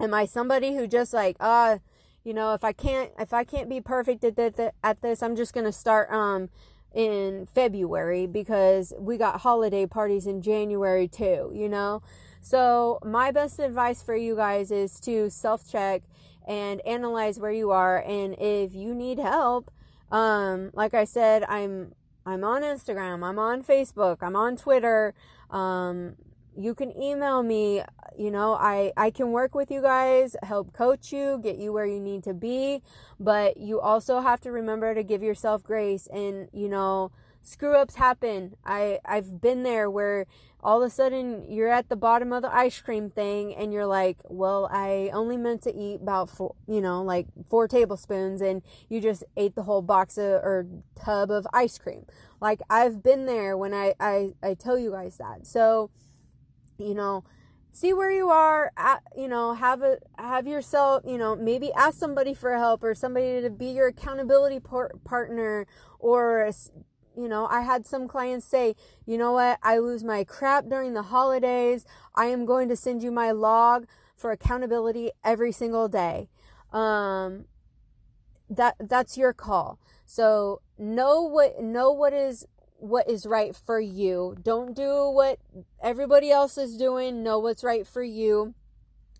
Am I somebody who just like, uh, you know, if I can't, if I can't be perfect at, the, at this, I'm just going to start, um, in February because we got holiday parties in January too, you know? So, my best advice for you guys is to self check and analyze where you are. And if you need help, um, like I said, I'm I'm on Instagram, I'm on Facebook, I'm on Twitter. Um, you can email me you know i i can work with you guys help coach you get you where you need to be but you also have to remember to give yourself grace and you know screw ups happen i i've been there where all of a sudden you're at the bottom of the ice cream thing and you're like well i only meant to eat about four you know like four tablespoons and you just ate the whole box of, or tub of ice cream. Like i've been there when i i, I tell you guys that. So you know see where you are at, you know have a have yourself you know maybe ask somebody for help or somebody to be your accountability par- partner or you know i had some clients say you know what i lose my crap during the holidays i am going to send you my log for accountability every single day um that that's your call so know what know what is what is right for you. Don't do what everybody else is doing. Know what's right for you.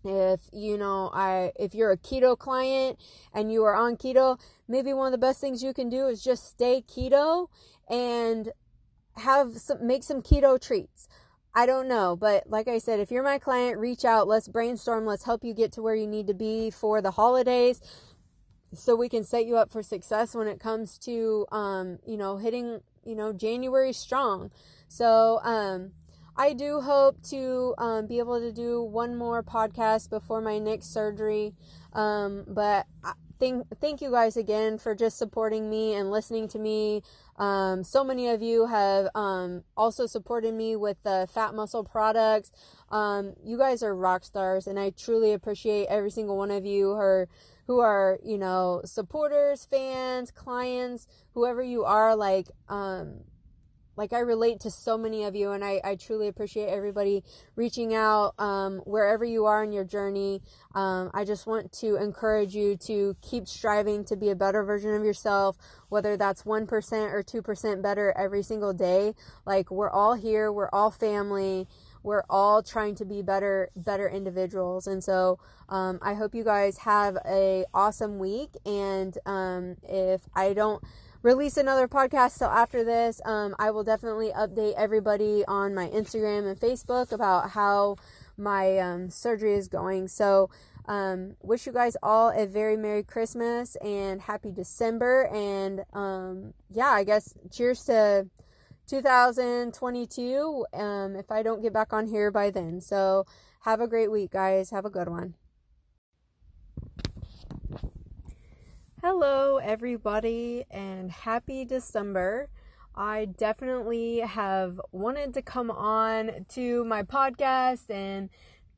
if you know i if you're a keto client and you are on keto maybe one of the best things you can do is just stay keto and have some make some keto treats. I don't know but like i said if you're my client reach out. Let's brainstorm. Let's help you get to where you need to be for the holidays so we can set you up for success when it comes to um you know hitting you know january strong. So um I do hope to um, be able to do one more podcast before my next surgery. Um, but thank thank you guys again for just supporting me and listening to me. Um, so many of you have um, also supported me with the Fat Muscle products. Um, you guys are rock stars, and I truly appreciate every single one of you who are who are you know supporters, fans, clients, whoever you are. Like um, like I relate to so many of you and I, I truly appreciate everybody reaching out um, wherever you are in your journey. Um, I just want to encourage you to keep striving to be a better version of yourself, whether that's 1% or 2% better every single day. Like we're all here, we're all family we're all trying to be better better individuals and so um, i hope you guys have a awesome week and um, if i don't release another podcast till after this. Um, I will definitely update everybody on my Instagram and Facebook about how my um, surgery is going. So, um, wish you guys all a very Merry Christmas and Happy December. And um, yeah, I guess cheers to 2022 um, if I don't get back on here by then. So, have a great week, guys. Have a good one. Hello, everybody, and happy December. I definitely have wanted to come on to my podcast and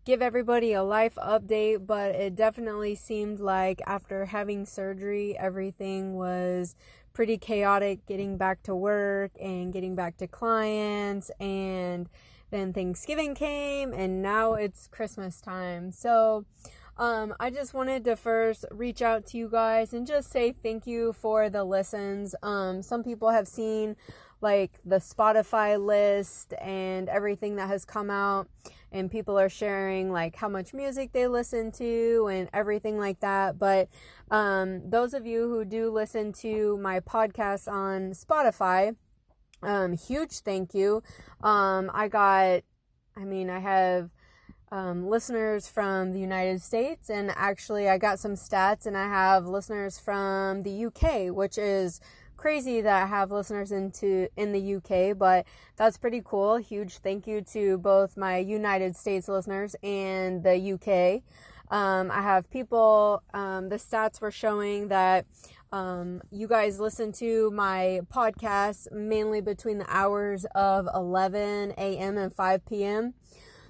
give everybody a life update, but it definitely seemed like after having surgery, everything was pretty chaotic getting back to work and getting back to clients. And then Thanksgiving came, and now it's Christmas time. So, um, I just wanted to first reach out to you guys and just say thank you for the listens. Um, some people have seen like the Spotify list and everything that has come out, and people are sharing like how much music they listen to and everything like that. But um, those of you who do listen to my podcast on Spotify, um, huge thank you. Um, I got, I mean, I have um, listeners from the United States, and actually, I got some stats, and I have listeners from the UK, which is crazy that I have listeners into in the UK, but that's pretty cool. Huge thank you to both my United States listeners and the UK. Um, I have people. Um, the stats were showing that um, you guys listen to my podcast mainly between the hours of 11 a.m. and 5 p.m.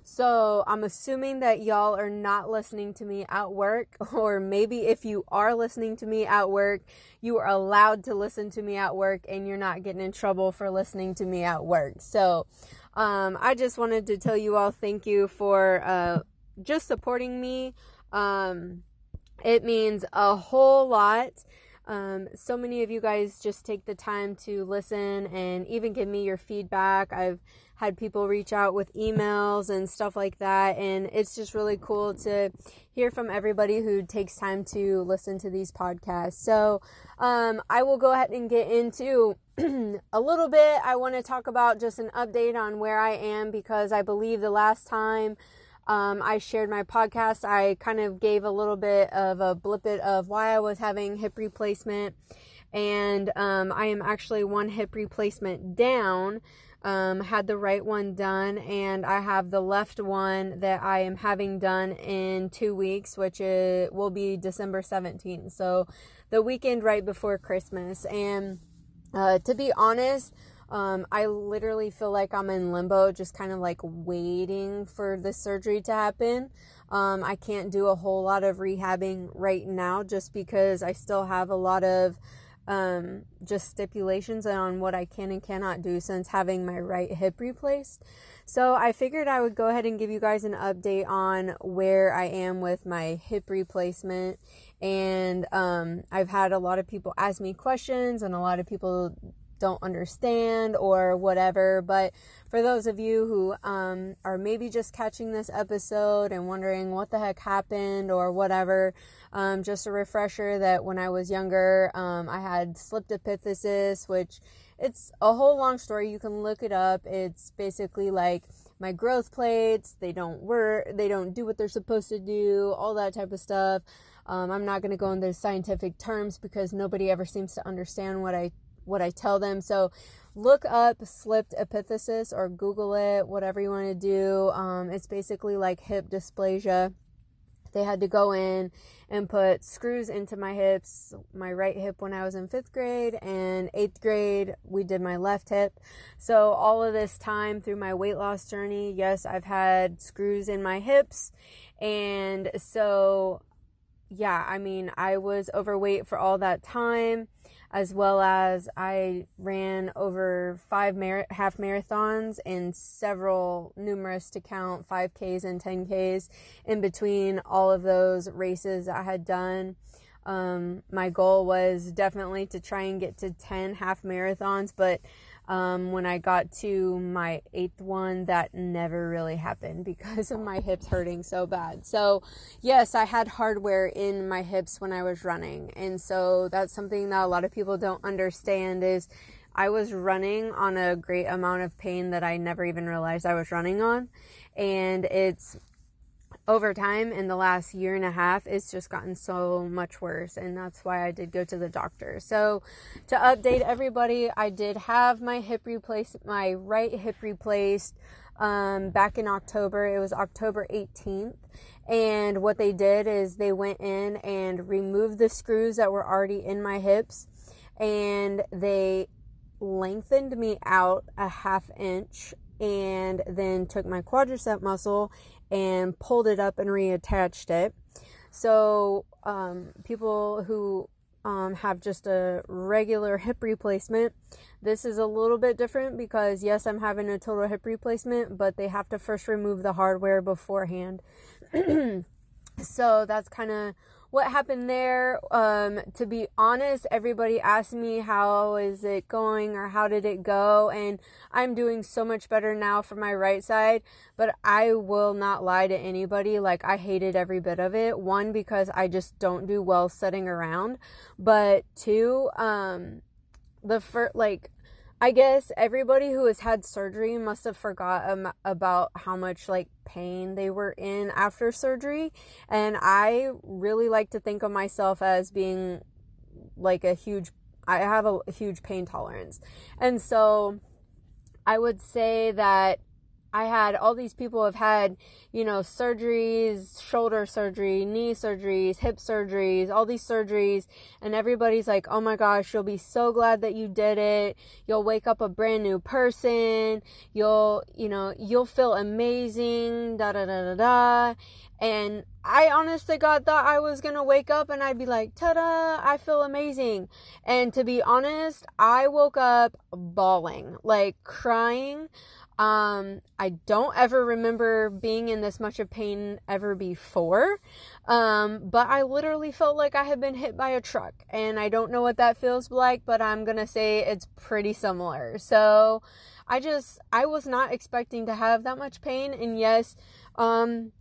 So I'm assuming that y'all are not listening to me at work, or maybe if you are listening to me at work, you are allowed to listen to me at work and you're not getting in trouble for listening to me at work. So um, I just wanted to tell you all thank you for uh, just supporting me. Um, it means a whole lot. Um, so many of you guys just take the time to listen and even give me your feedback. I've had people reach out with emails and stuff like that. And it's just really cool to hear from everybody who takes time to listen to these podcasts. So um, I will go ahead and get into a little bit. I want to talk about just an update on where I am because I believe the last time. Um, I shared my podcast. I kind of gave a little bit of a blip it of why I was having hip replacement, and um, I am actually one hip replacement down um, had the right one done, and I have the left one that I am having done in two weeks, which is, will be December 17th. So the weekend right before Christmas. And uh, to be honest, um, I literally feel like I'm in limbo, just kind of like waiting for the surgery to happen. Um, I can't do a whole lot of rehabbing right now just because I still have a lot of um, just stipulations on what I can and cannot do since having my right hip replaced. So I figured I would go ahead and give you guys an update on where I am with my hip replacement. And um, I've had a lot of people ask me questions and a lot of people don't understand or whatever. But for those of you who um, are maybe just catching this episode and wondering what the heck happened or whatever, um, just a refresher that when I was younger, um, I had slipped epiphysis, which it's a whole long story. You can look it up. It's basically like my growth plates, they don't work, they don't do what they're supposed to do, all that type of stuff. Um, I'm not going to go into scientific terms because nobody ever seems to understand what I what I tell them. So look up slipped epiphysis or Google it, whatever you want to do. Um, it's basically like hip dysplasia. They had to go in and put screws into my hips, my right hip when I was in fifth grade, and eighth grade, we did my left hip. So, all of this time through my weight loss journey, yes, I've had screws in my hips. And so, yeah, I mean, I was overweight for all that time as well as I ran over five mar- half marathons and several numerous to count 5Ks and 10Ks in between all of those races I had done. Um, my goal was definitely to try and get to 10 half marathons, but um, when I got to my eighth one, that never really happened because of my hips hurting so bad. So, yes, I had hardware in my hips when I was running. And so that's something that a lot of people don't understand is I was running on a great amount of pain that I never even realized I was running on. And it's over time in the last year and a half it's just gotten so much worse and that's why I did go to the doctor. So to update everybody, I did have my hip replaced my right hip replaced um, back in October. It was October 18th. And what they did is they went in and removed the screws that were already in my hips and they lengthened me out a half inch and then took my quadricep muscle and pulled it up and reattached it. So, um, people who um, have just a regular hip replacement, this is a little bit different because, yes, I'm having a total hip replacement, but they have to first remove the hardware beforehand. so, that's kind of what happened there. Um, to be honest, everybody asked me how is it going or how did it go, and I'm doing so much better now for my right side. But I will not lie to anybody. Like I hated every bit of it. One because I just don't do well sitting around, but two, um, the first like I guess everybody who has had surgery must have forgot um, about how much like pain they were in after surgery. And I really like to think of myself as being like a huge, I have a, a huge pain tolerance. And so I would say that I had all these people have had, you know, surgeries, shoulder surgery, knee surgeries, hip surgeries, all these surgeries, and everybody's like, oh my gosh, you'll be so glad that you did it. You'll wake up a brand new person. You'll, you know, you'll feel amazing, da da da da da. And I honestly God thought I was gonna wake up and I'd be like, ta da, I feel amazing. And to be honest, I woke up bawling, like crying. Um, I don't ever remember being in this much of pain ever before. Um, but I literally felt like I had been hit by a truck. And I don't know what that feels like, but I'm gonna say it's pretty similar. So I just, I was not expecting to have that much pain. And yes, um,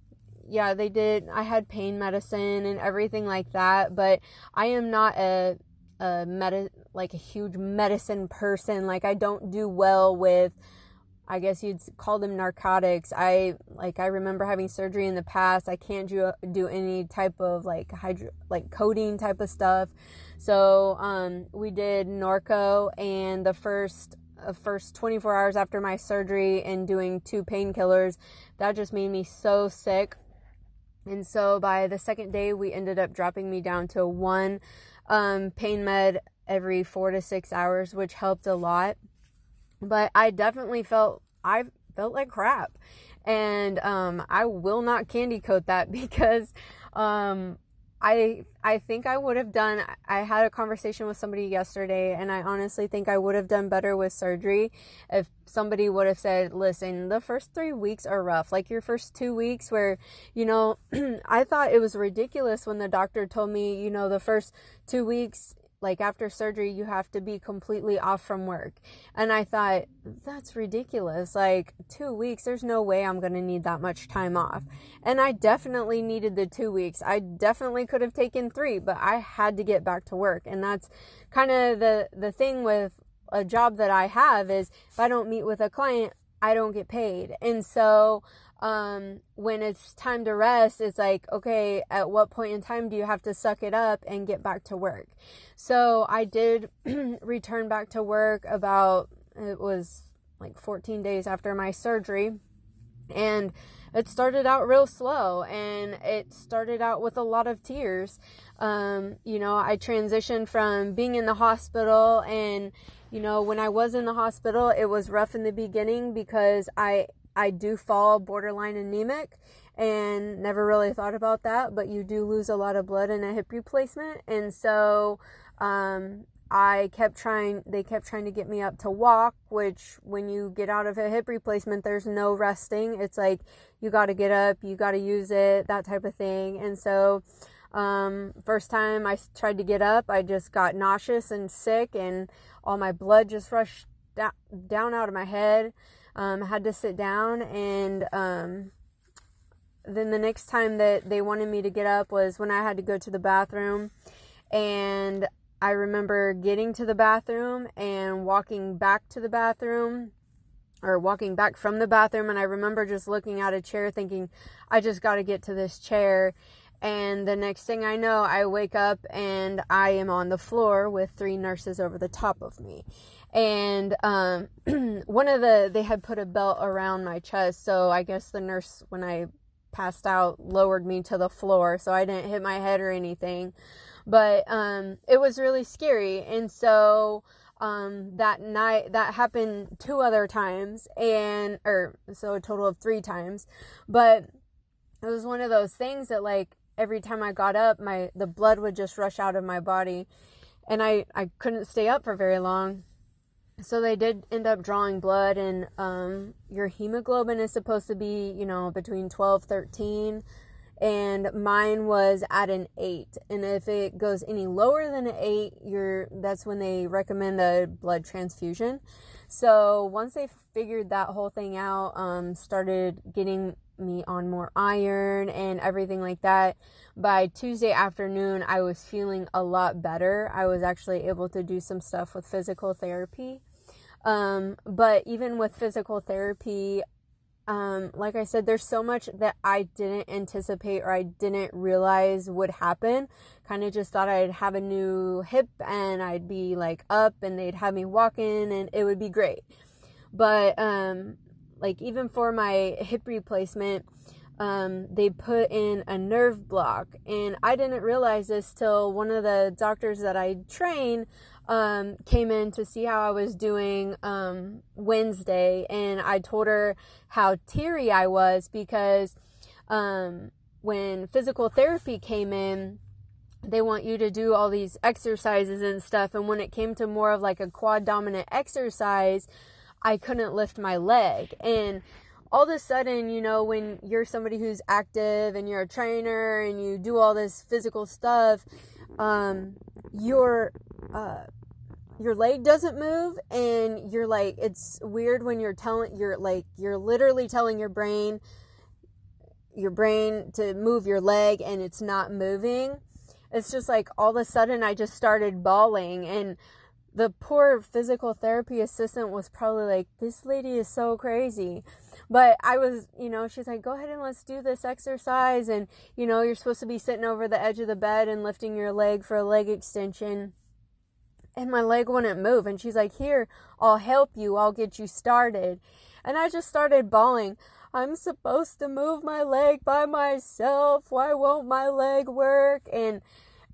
yeah, they did. I had pain medicine and everything like that, but I am not a, a med, like a huge medicine person. Like I don't do well with, I guess you'd call them narcotics. I like I remember having surgery in the past. I can't do do any type of like hydro like codeine type of stuff. So um, we did Norco, and the first uh, first 24 hours after my surgery and doing two painkillers, that just made me so sick. And so by the second day, we ended up dropping me down to one um, pain med every four to six hours, which helped a lot but I definitely felt I felt like crap. And um, I will not candy coat that because um, I I think I would have done I had a conversation with somebody yesterday and I honestly think I would have done better with surgery if somebody would have said, "Listen, the first 3 weeks are rough. Like your first 2 weeks where, you know, I thought it was ridiculous when the doctor told me, you know, the first 2 weeks like after surgery you have to be completely off from work. And i thought that's ridiculous. Like two weeks there's no way i'm going to need that much time off. And i definitely needed the two weeks. I definitely could have taken three but i had to get back to work. And that's kind of the the thing with a job that i have is if i don't meet with a client i don't get paid. And so um, when it's time to rest, it's like, okay, at what point in time do you have to suck it up and get back to work? So I did return back to work about, it was like 14 days after my surgery. And it started out real slow and it started out with a lot of tears. Um, you know, I transitioned from being in the hospital and, you know, when I was in the hospital, it was rough in the beginning because I I do fall borderline anemic and never really thought about that, but you do lose a lot of blood in a hip replacement. And so um, I kept trying, they kept trying to get me up to walk, which when you get out of a hip replacement, there's no resting. It's like you got to get up, you got to use it, that type of thing. And so um, first time I tried to get up, I just got nauseous and sick, and all my blood just rushed da- down out of my head um, had to sit down and um, then the next time that they wanted me to get up was when I had to go to the bathroom. And I remember getting to the bathroom and walking back to the bathroom or walking back from the bathroom. And I remember just looking at a chair thinking I just got to get to this chair. And the next thing I know I wake up and I am on the floor with three nurses over the top of me and um, one of the they had put a belt around my chest so i guess the nurse when i passed out lowered me to the floor so i didn't hit my head or anything. But um, it was really scary and so um, that night that happened two other times and or so a total of three times. But it was one of those things that like every time i got up my the blood would just rush out of my body and i i couldn't stay up for very long so they did end up drawing blood and um, your hemoglobin is supposed to be you know between 12 13 and mine was at an 8 and if it goes any lower than an 8 you're that's when they recommend a blood transfusion. So once they figured that whole thing out um, started getting me on more iron and everything like that by tuesday afternoon i was feeling a lot better. I was actually able to do some stuff with physical therapy um, but even with physical therapy, um, like I said, there's so much that I didn't anticipate or I didn't realize would happen. Kind of just thought I'd have a new hip and I'd be like up and they'd have me walking and it would be great. But, um, like even for my hip replacement, um, they put in a nerve block and I didn't realize this till one of the doctors that I train um, came in to see how I was doing um, Wednesday, and I told her how teary I was because um, when physical therapy came in, they want you to do all these exercises and stuff. And when it came to more of like a quad dominant exercise, I couldn't lift my leg. And all of a sudden, you know, when you're somebody who's active and you're a trainer and you do all this physical stuff, um, you're uh, your leg doesn't move and you're like it's weird when you're telling you're like you're literally telling your brain your brain to move your leg and it's not moving. It's just like all of a sudden i just started bawling and the poor physical therapy assistant was probably like this lady is so crazy but i was you know she's like go ahead and let's do this exercise and you know you're supposed to be sitting over the edge of the bed and lifting your leg for a leg extension and my leg wouldn't move. And she's like, Here, I'll help you, I'll get you started. And I just started bawling. I'm supposed to move my leg by myself. Why won't my leg work? And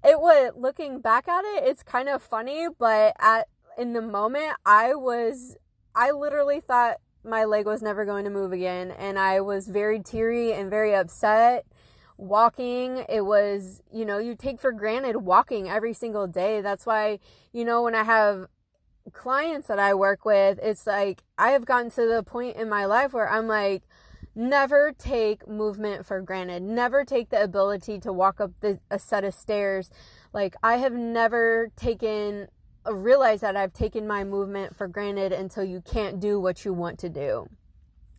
it was looking back at it, it's kind of funny, but at in the moment I was I literally thought my leg was never going to move again and I was very teary and very upset. Walking it was you know you take for granted walking every single day. That's why you know when i have clients that i work with it's like i have gotten to the point in my life where i'm like never take movement for granted. Never take the ability to walk up the, a set of stairs. Like, I have never taken, realized that I've taken my movement for granted until you can't do what you want to do.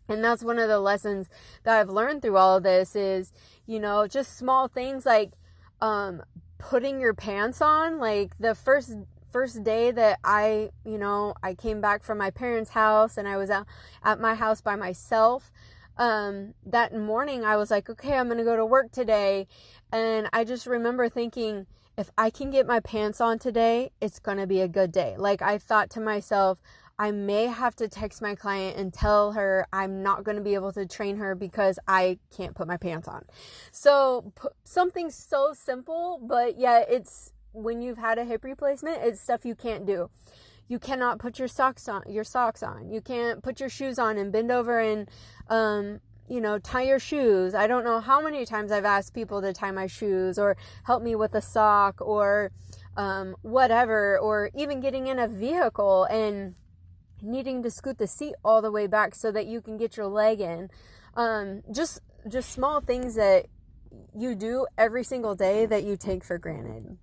And that's one of the lessons that I've learned through all of this is, you know, just small things like um, putting your pants on. Like the first first day that I, you know, I came back from my parents' house and I was out at my house by myself. Um, that morning I was like, okay, I'm gonna go to work today. And I just remember thinking, if I can get my pants on today, it's gonna be a good day. Like I thought to myself, I may have to text my client and tell her I'm not going to be able to train her because I can't put my pants on. So, p- something so simple, but yeah, it's when you've had a hip replacement, it's stuff you can't do. You cannot put your socks on, your socks on. You can't put your shoes on and bend over and um, you know, tie your shoes. I don't know how many times I've asked people to tie my shoes or help me with a sock or um, whatever, or even getting in a vehicle and needing to scoot the seat all the way back so that you can get your leg in. Um, just just small things that you do every single day that you take for granted.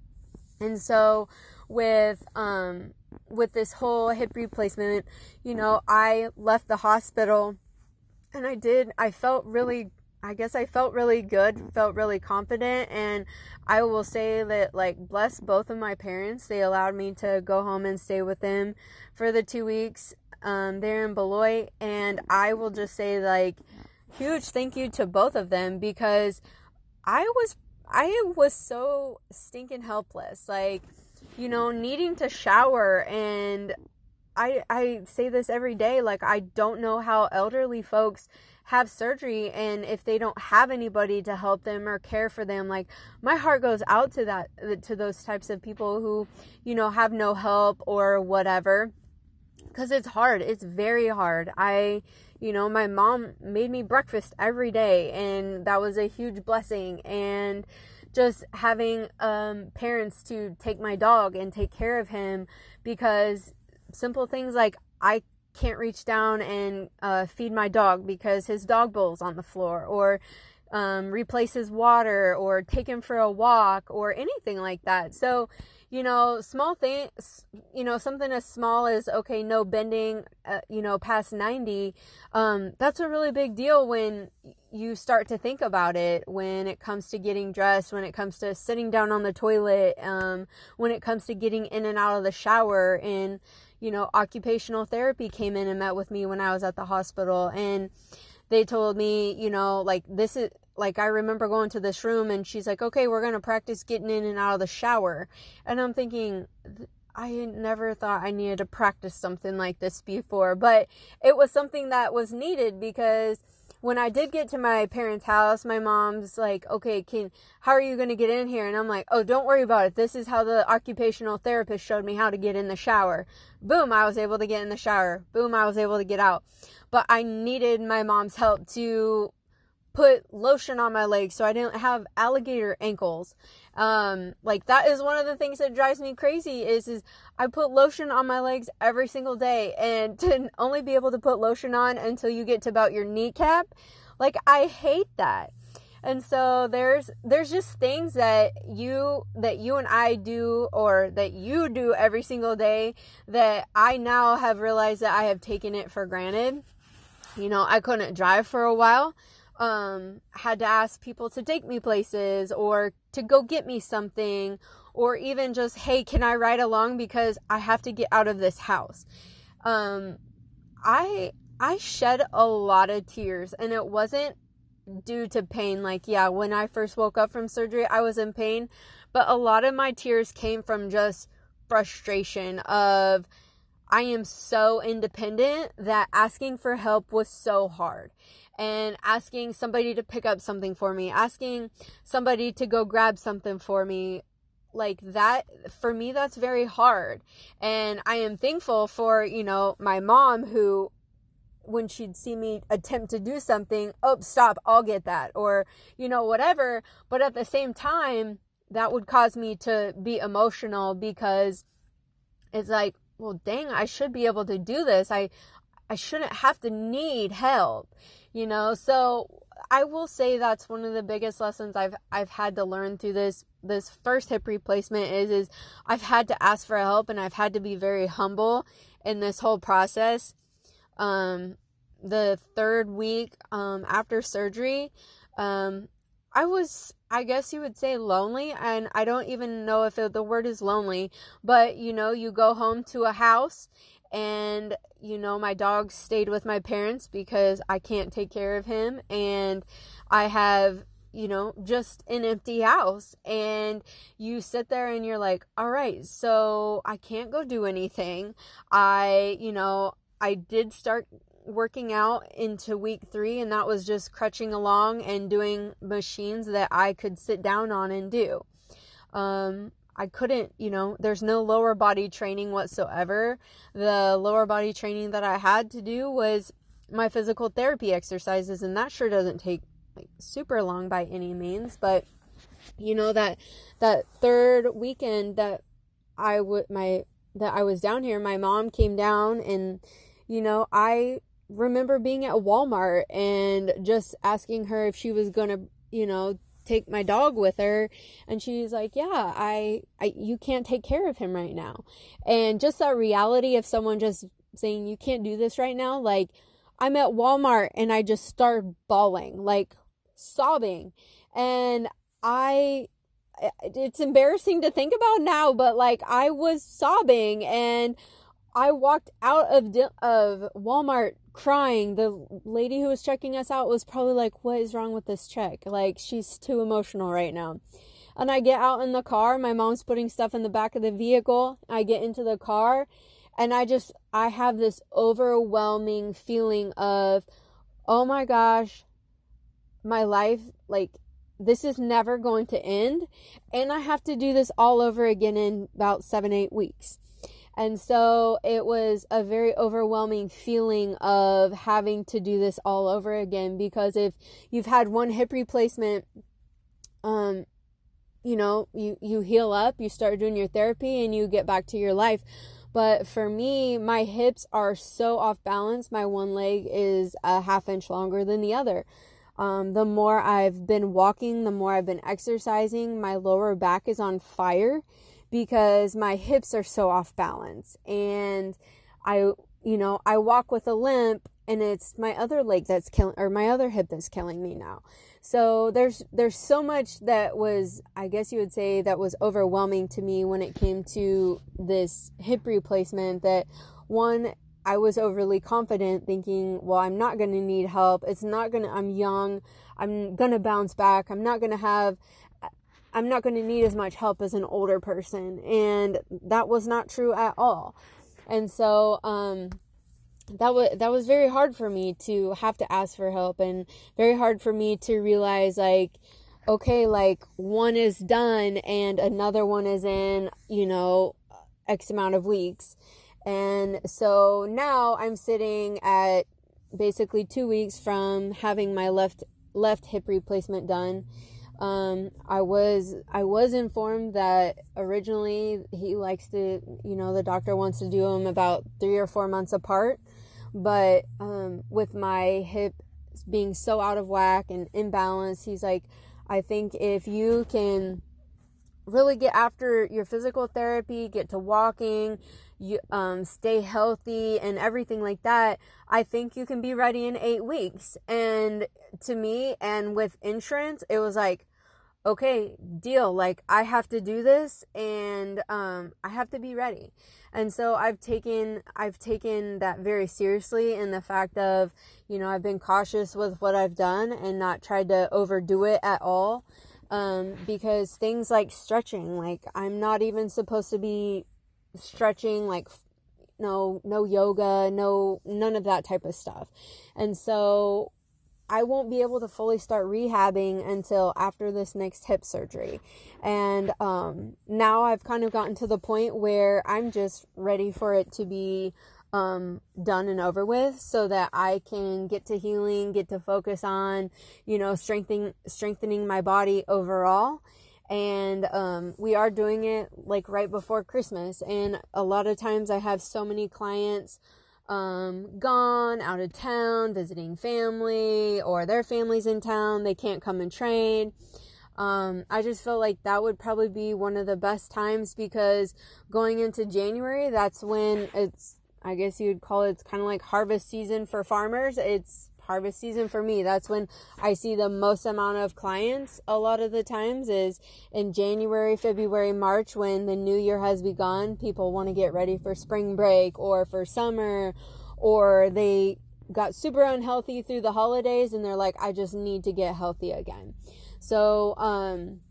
And so with um, with this whole hip replacement, you know, I left the hospital and I did I felt really I guess I felt really good, felt really confident, and I will say that, like, bless both of my parents. They allowed me to go home and stay with them for the two weeks um, there in Beloit, and I will just say, like, huge thank you to both of them because I was I was so stinking helpless, like, you know, needing to shower and I I say this every day like I don't know how elderly folks have surgery and if they don't have anybody to help them or care for them like my heart goes out to that to those types of people who you know have no help or whatever. Cuz it's hard it's very hard. I you know my mom made me breakfast every day and that was a huge blessing and just having um, parents to take my dog and take care of him because simple things like I can't reach down and uh, feed my dog because his dog bowl's on the floor, or um, replace his water, or take him for a walk, or anything like that. So, you know, small things, you know, something as small as, okay, no bending, uh, you know, past 90, um, that's a really big deal when you start to think about it when it comes to getting dressed, when it comes to sitting down on the toilet, um, when it comes to getting in and out of the shower. And, you know, occupational therapy came in and met with me when I was at the hospital. And they told me, you know, like, this is, like, I remember going to this room and she's like, okay, we're going to practice getting in and out of the shower. And I'm thinking, I never thought I needed to practice something like this before, but it was something that was needed because when I did get to my parents' house, my mom's like, "Okay, can how are you going to get in here?" And I'm like, "Oh, don't worry about it. This is how the occupational therapist showed me how to get in the shower." Boom, I was able to get in the shower. Boom, I was able to get out. But I needed my mom's help to put lotion on my legs so I didn't have alligator ankles. Um, like that is one of the things that drives me crazy is, is I put lotion on my legs every single day and to only be able to put lotion on until you get to about your kneecap. Like I hate that. And so there's there's just things that you that you and I do or that you do every single day that I now have realized that I have taken it for granted. You know, I couldn't drive for a while um, had to ask people to take me places or to go get me something or even just, hey, can I ride along because I have to get out of this house. Um, I I shed a lot of tears and it wasn't due to pain. Like, yeah, when I first woke up from surgery, I was in pain, but a lot of my tears came from just frustration of I am so independent that asking for help was so hard and asking somebody to pick up something for me, asking somebody to go grab something for me. Like that, for me, that's very hard. And I am thankful for, you know, my mom who, when she'd see me attempt to do something, oh, stop, I'll get that, or, you know, whatever. But at the same time, that would cause me to be emotional because it's like, well, dang, I should be able to do this. I, I shouldn't have to need help you know so i will say that's one of the biggest lessons i've i've had to learn through this this first hip replacement is is I've had to ask for help and I've had to be very humble in this whole process. Um, the third week um, after surgery, um, I was, I guess you would say, lonely. And I don't even know if it, the word is lonely, but you know, you go home to a house and you know my dog stayed with my parents because I can't take care of him. And I have you know just an empty house. And you sit there and you're like all right so I can't go do anything. I you know I did start working out into week 3 and that was just crutching along and doing machines that I could sit down on and do. Um I couldn't, you know, there's no lower body training whatsoever. The lower body training that I had to do was my physical therapy exercises, and that sure doesn't take like super long by any means. But you know that that third weekend that I would my that I was down here, my mom came down, and you know I remember being at Walmart and just asking her if she was gonna, you know, take my dog with her. And she's like yeah I, I you can't take care of him right now. And just that reality of someone just saying you can't do this right now like i'm at walmart and i just start bawling like sobbing. And i it's embarrassing to think about now but like i was sobbing and i walked out of of walmart crying. The lady who was checking us out was probably like, What is wrong with this check? Like, she's too emotional right now. And I get out in the car. My mom's putting stuff in the back of the vehicle. I get into the car and I just, I have this overwhelming feeling of, Oh my gosh, my life, like, this is never going to end. And I have to do this all over again in about seven, eight weeks. And so it was a very overwhelming feeling of having to do this all over again because if you've had one hip replacement, um, you know, you, you heal up, you start doing your therapy, and you get back to your life. But for me, my hips are so off balance. My one leg is a half inch longer than the other. Um, the more I've been walking, the more I've been exercising, my lower back is on fire because my hips are so off balance and I you know I walk with a limp and it's my other leg that's killing or my other hip that's killing me now. So there's there's so much that was I guess you would say that was overwhelming to me when it came to this hip replacement that one I was overly confident thinking, well, I'm not going to need help. It's not going to I'm young. I'm going to bounce back. I'm not going to have I'm not going to need as much help as an older person. And that was not true at all. And so, um, that was that was very hard for me to have to ask for help and very hard for me to realize like okay like one is done and another one is in you know x amount of weeks and so now i'm sitting at basically 2 weeks from having my left left hip replacement done um, I was I was informed that originally he likes to, you know, the doctor wants to do them about three or four months apart, but um, with my hip being so out of whack and imbalanced, he's like, I think if you can really get after your physical therapy, get to walking, you um, stay healthy and everything like that, I think you can be ready in eight weeks. And to me, and with insurance, it was like, okay, deal. Like I have to do this, and um, I have to be ready. And so I've taken I've taken that very seriously in the fact of you know I've been cautious with what I've done and not tried to overdo it at all. Um, because things like stretching, like I'm not even supposed to be stretching like no no yoga no none of that type of stuff and so I won't be able to fully start rehabbing until after this next hip surgery. And um, now I've kind of gotten to the point where I'm just ready for it to be um, done and over with so that I can get to healing, get to focus on, you know, strengthening, strengthening my body overall. And um, we are doing it like right before Christmas. And a lot of times I have so many clients um, gone out of town visiting family or their families in town they can't come and train Um, I just feel like that would probably be one of the best times because going into January, that's when it's, I guess you would call it, it's kind of like harvest season for farmers. It's harvest season for me. That's when I see the most amount of clients a lot of the times is in January, February, March when the new year has begun. People want to get ready for spring break or for summer or they got super unhealthy through the holidays and they're like I just need to get healthy again. So, um,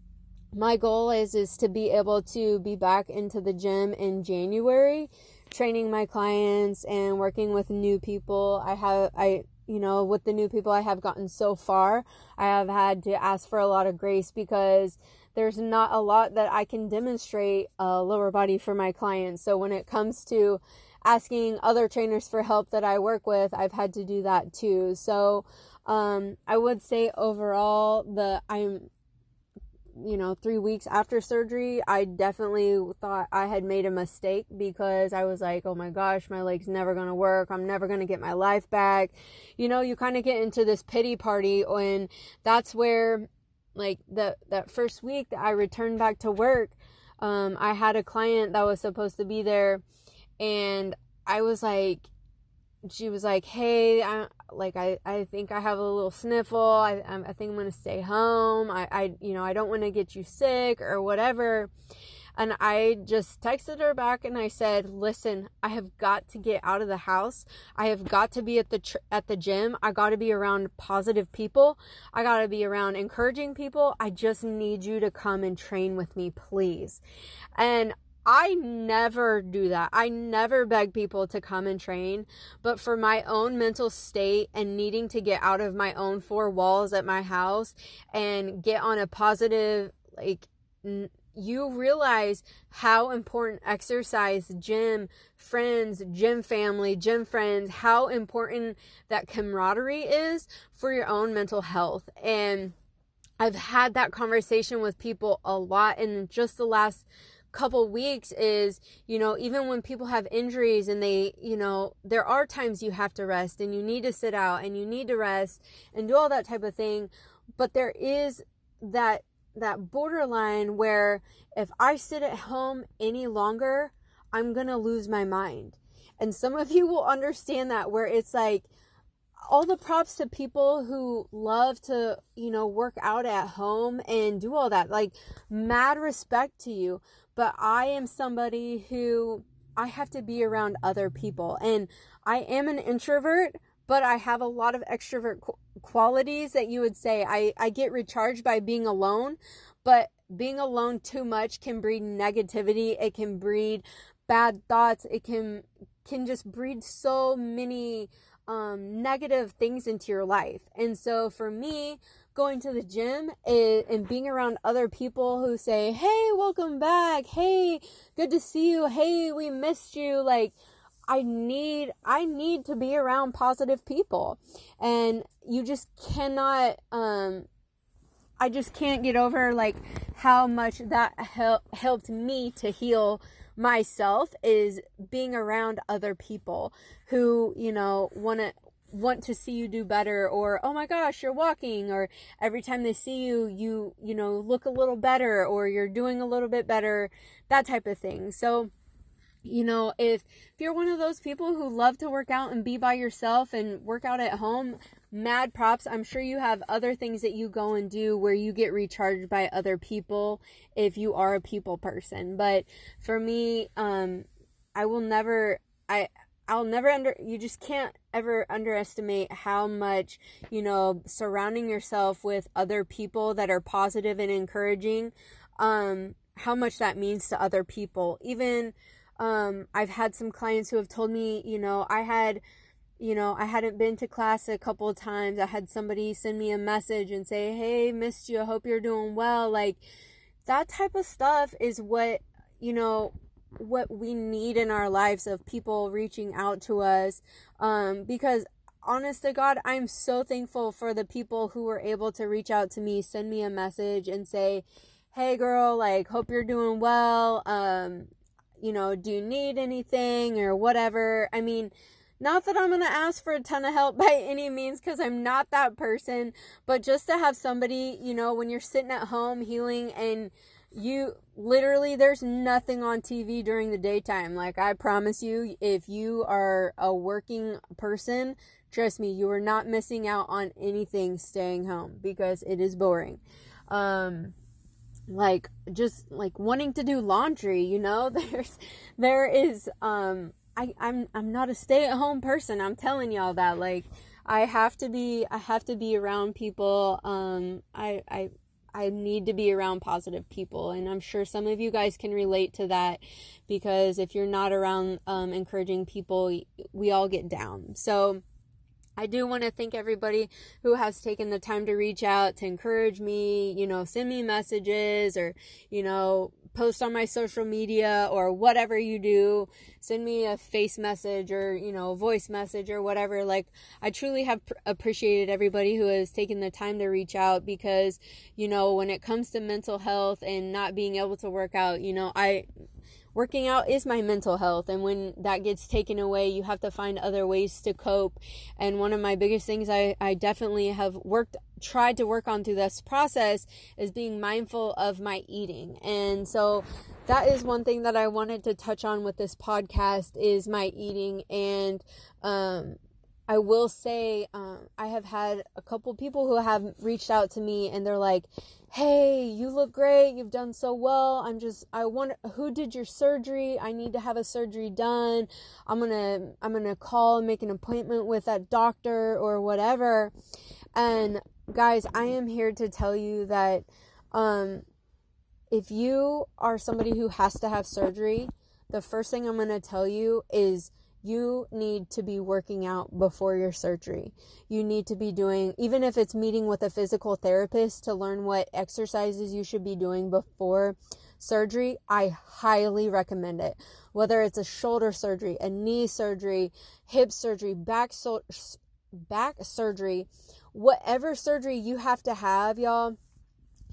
my goal is is to be able to be back into the gym in January, training my clients and working with new people. I have I you know, with the new people I have gotten so far, I have had to ask for a lot of grace because there's not a lot that I can demonstrate a lower body for my clients. So when it comes to asking other trainers for help that I work with, I've had to do that too. So um, I would say overall, the I'm you know, three weeks after surgery, I definitely thought I had made a mistake because I was like, oh my gosh, my leg's never gonna work. I'm never gonna get my life back. You know, you kind of get into this pity party when that's where, like, the, that first week that I returned back to work, um, I had a client that was supposed to be there and I was like, she was like, "Hey, I like I I think I have a little sniffle. I I think I'm gonna stay home. I I you know I don't want to get you sick or whatever." And I just texted her back and I said, "Listen, I have got to get out of the house. I have got to be at the tr- at the gym. I got to be around positive people. I got to be around encouraging people. I just need you to come and train with me, please." And I never do that. I never beg people to come and train, but for my own mental state and needing to get out of my own four walls at my house and get on a positive, like, n- you realize how important exercise, gym, friends, gym family, gym friends, how important that camaraderie is for your own mental health. And I've had that conversation with people a lot in just the last couple weeks is, you know, even when people have injuries and they, you know, there are times you have to rest and you need to sit out and you need to rest and do all that type of thing. But there is that that borderline where if I sit at home any longer, I'm going to lose my mind. And some of you will understand that where it's like all the props to people who love to, you know, work out at home and do all that. Like mad respect to you but I am somebody who I have to be around other people. And I am an introvert, but I have a lot of extrovert qu- qualities that you would say I, I get recharged by being alone, but being alone too much can breed negativity. It can breed bad thoughts. It can can just breed so many um, negative things into your life. And so for me, going to the gym and, and being around other people who say, Hey, welcome back. Hey, good to see you. Hey, we missed you. Like, I need I need to be around positive people. And you just cannot um I just can't get over like how much that hel- helped me to heal myself is being around other people who, you know, want to want to see you do better or oh my gosh you're walking or every time they see you you you know look a little better or you're doing a little bit better that type of thing. So you know if if you're one of those people who love to work out and be by yourself and work out at home mad props. I'm sure you have other things that you go and do where you get recharged by other people if you are a people person. But for me um i will never i I'll never under you just can't ever underestimate how much, you know, surrounding yourself with other people that are positive and encouraging, um, how much that means to other people. Even um, I've had some clients who have told me, you know, I had you know, I hadn't been to class a couple of times. I had somebody send me a message and say, "Hey, missed you. I hope you're doing well." Like that type of stuff is what, you know, what we need in our lives of people reaching out to us um, because honest to god i'm so thankful for the people who were able to reach out to me send me a message and say hey girl like hope you're doing well um, you know do you need anything or whatever? I mean Not that I'm going to ask for a ton of help by any means because I'm not that person, but just to have somebody, you know, when you're sitting at home healing and you literally there's nothing on TV during the daytime. Like I promise you, if you are a working person, trust me, you are not missing out on anything staying home because it is boring. Um like just like wanting to do laundry, you know? There's there is um I I'm I'm not a stay-at-home person. I'm telling y'all that like I have to be I have to be around people um I I I need to be around positive people. And I'm sure some of you guys can relate to that because if you're not around um, encouraging people, we all get down. So, I do want to thank everybody who has taken the time to reach out to encourage me, you know, send me messages or, you know, post on my social media or whatever you do, send me a face message or, you know, voice message or whatever. Like, I truly have pr- appreciated everybody who has taken the time to reach out because, you know, when it comes to mental health and not being able to work out, you know, I working out is my mental health and when that gets taken away you have to find other ways to cope. And one of my biggest things i, I definitely have worked tried to work on through this process is being mindful of my eating. And so that is one thing that i wanted to touch on with this podcast is my eating. And um, I will say, um, I have had a couple people who have reached out to me and they're like, hey, you look great. You've done so well. I'm just, I wonder who did your surgery. I need to have a surgery done. I'm going to, I'm going to call and make an appointment with that doctor or whatever. And guys, I am here to tell you that, um, if you are somebody who has to have surgery, the first thing I'm going to tell you is, you need to be working out before your surgery. You need to be doing, even if it's meeting with a physical therapist to learn what exercises you should be doing before surgery, I highly recommend it. Whether it's a shoulder surgery, a knee surgery, hip surgery, back back surgery, whatever surgery you have to have, y'all,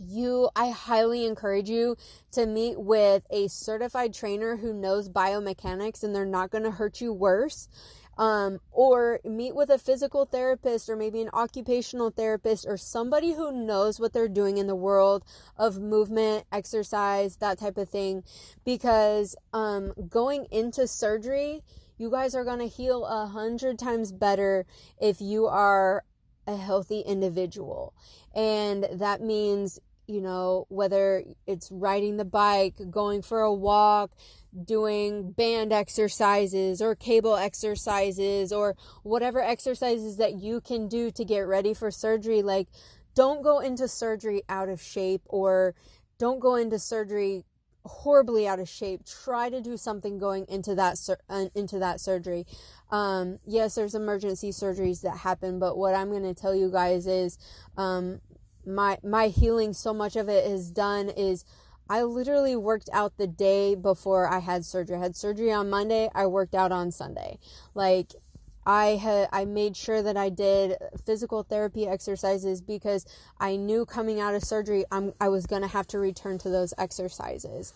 you I highly encourage you to meet with a certified trainer who knows biomechanics and they're not going to hurt you worse. Um, or meet with a physical therapist or maybe an occupational therapist or somebody who knows what they're doing in the world of movement, exercise, that type of thing. Because um, going into surgery, you guys are going to heal a hundred times better if you are a healthy individual. And that means you know, whether it's riding the bike, going for a walk, doing band exercises or cable exercises or whatever exercises that you can do to get ready for surgery. Like, don't go into surgery out of shape or don't go into surgery horribly out of shape. Try to do something going into that sur- uh, into that surgery. Um, yes, there's emergency surgeries that happen, but what I'm going to tell you guys is um, my my healing so much of it is done is I literally worked out the day before I had surgery. I had surgery on Monday, I worked out on Sunday. Like I had I made sure that I did physical therapy exercises because I knew coming out of surgery I'm I was going to have to return to those exercises.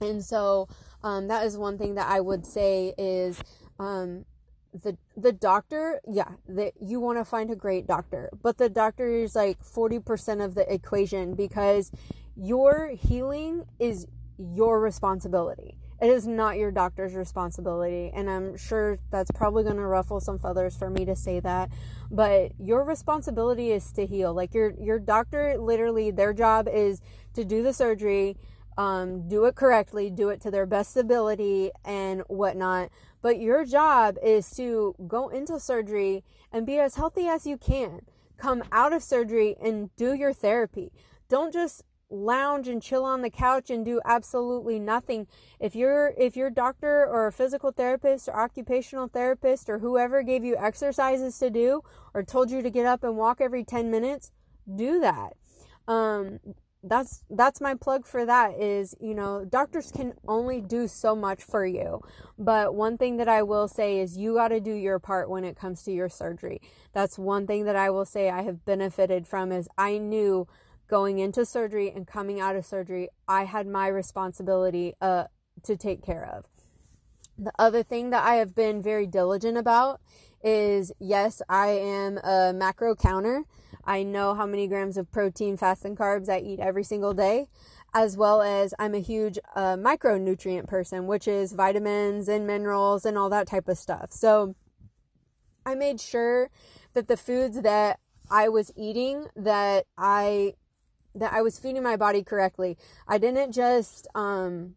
And so um, that is one thing that I would say is um, the the doctor yeah that you want to find a great doctor but the doctor is like 40% of the equation because your healing is your responsibility. It is not your doctor's responsibility and i'm sure that's probably going to ruffle some feathers for me to say that but your responsibility is to heal. Like your your doctor literally their job is to do the surgery um, do it correctly do it to their best ability and whatnot but your job is to go into surgery and be as healthy as you can. Come out of surgery and do your therapy. Don't just lounge and chill on the couch and do absolutely nothing. If your if your doctor or a physical therapist or occupational therapist or whoever gave you exercises to do or told you to get up and walk every 10 minutes, do that. Um, that's that's my plug for that is you know doctors can only do so much for you but one thing that i will say is you got to do your part when it comes to your surgery that's one thing that i will say i have benefited from is i knew going into surgery and coming out of surgery i had my responsibility uh to take care of The other thing that I have been very diligent about is yes, I am a macro counter. I know how many grams of protein, fats, and carbs I eat every single day, as well as I'm a huge uh, micronutrient person, which is vitamins and minerals and all that type of stuff. So I made sure that the foods that I was eating that I that I was feeding my body correctly. I didn't just um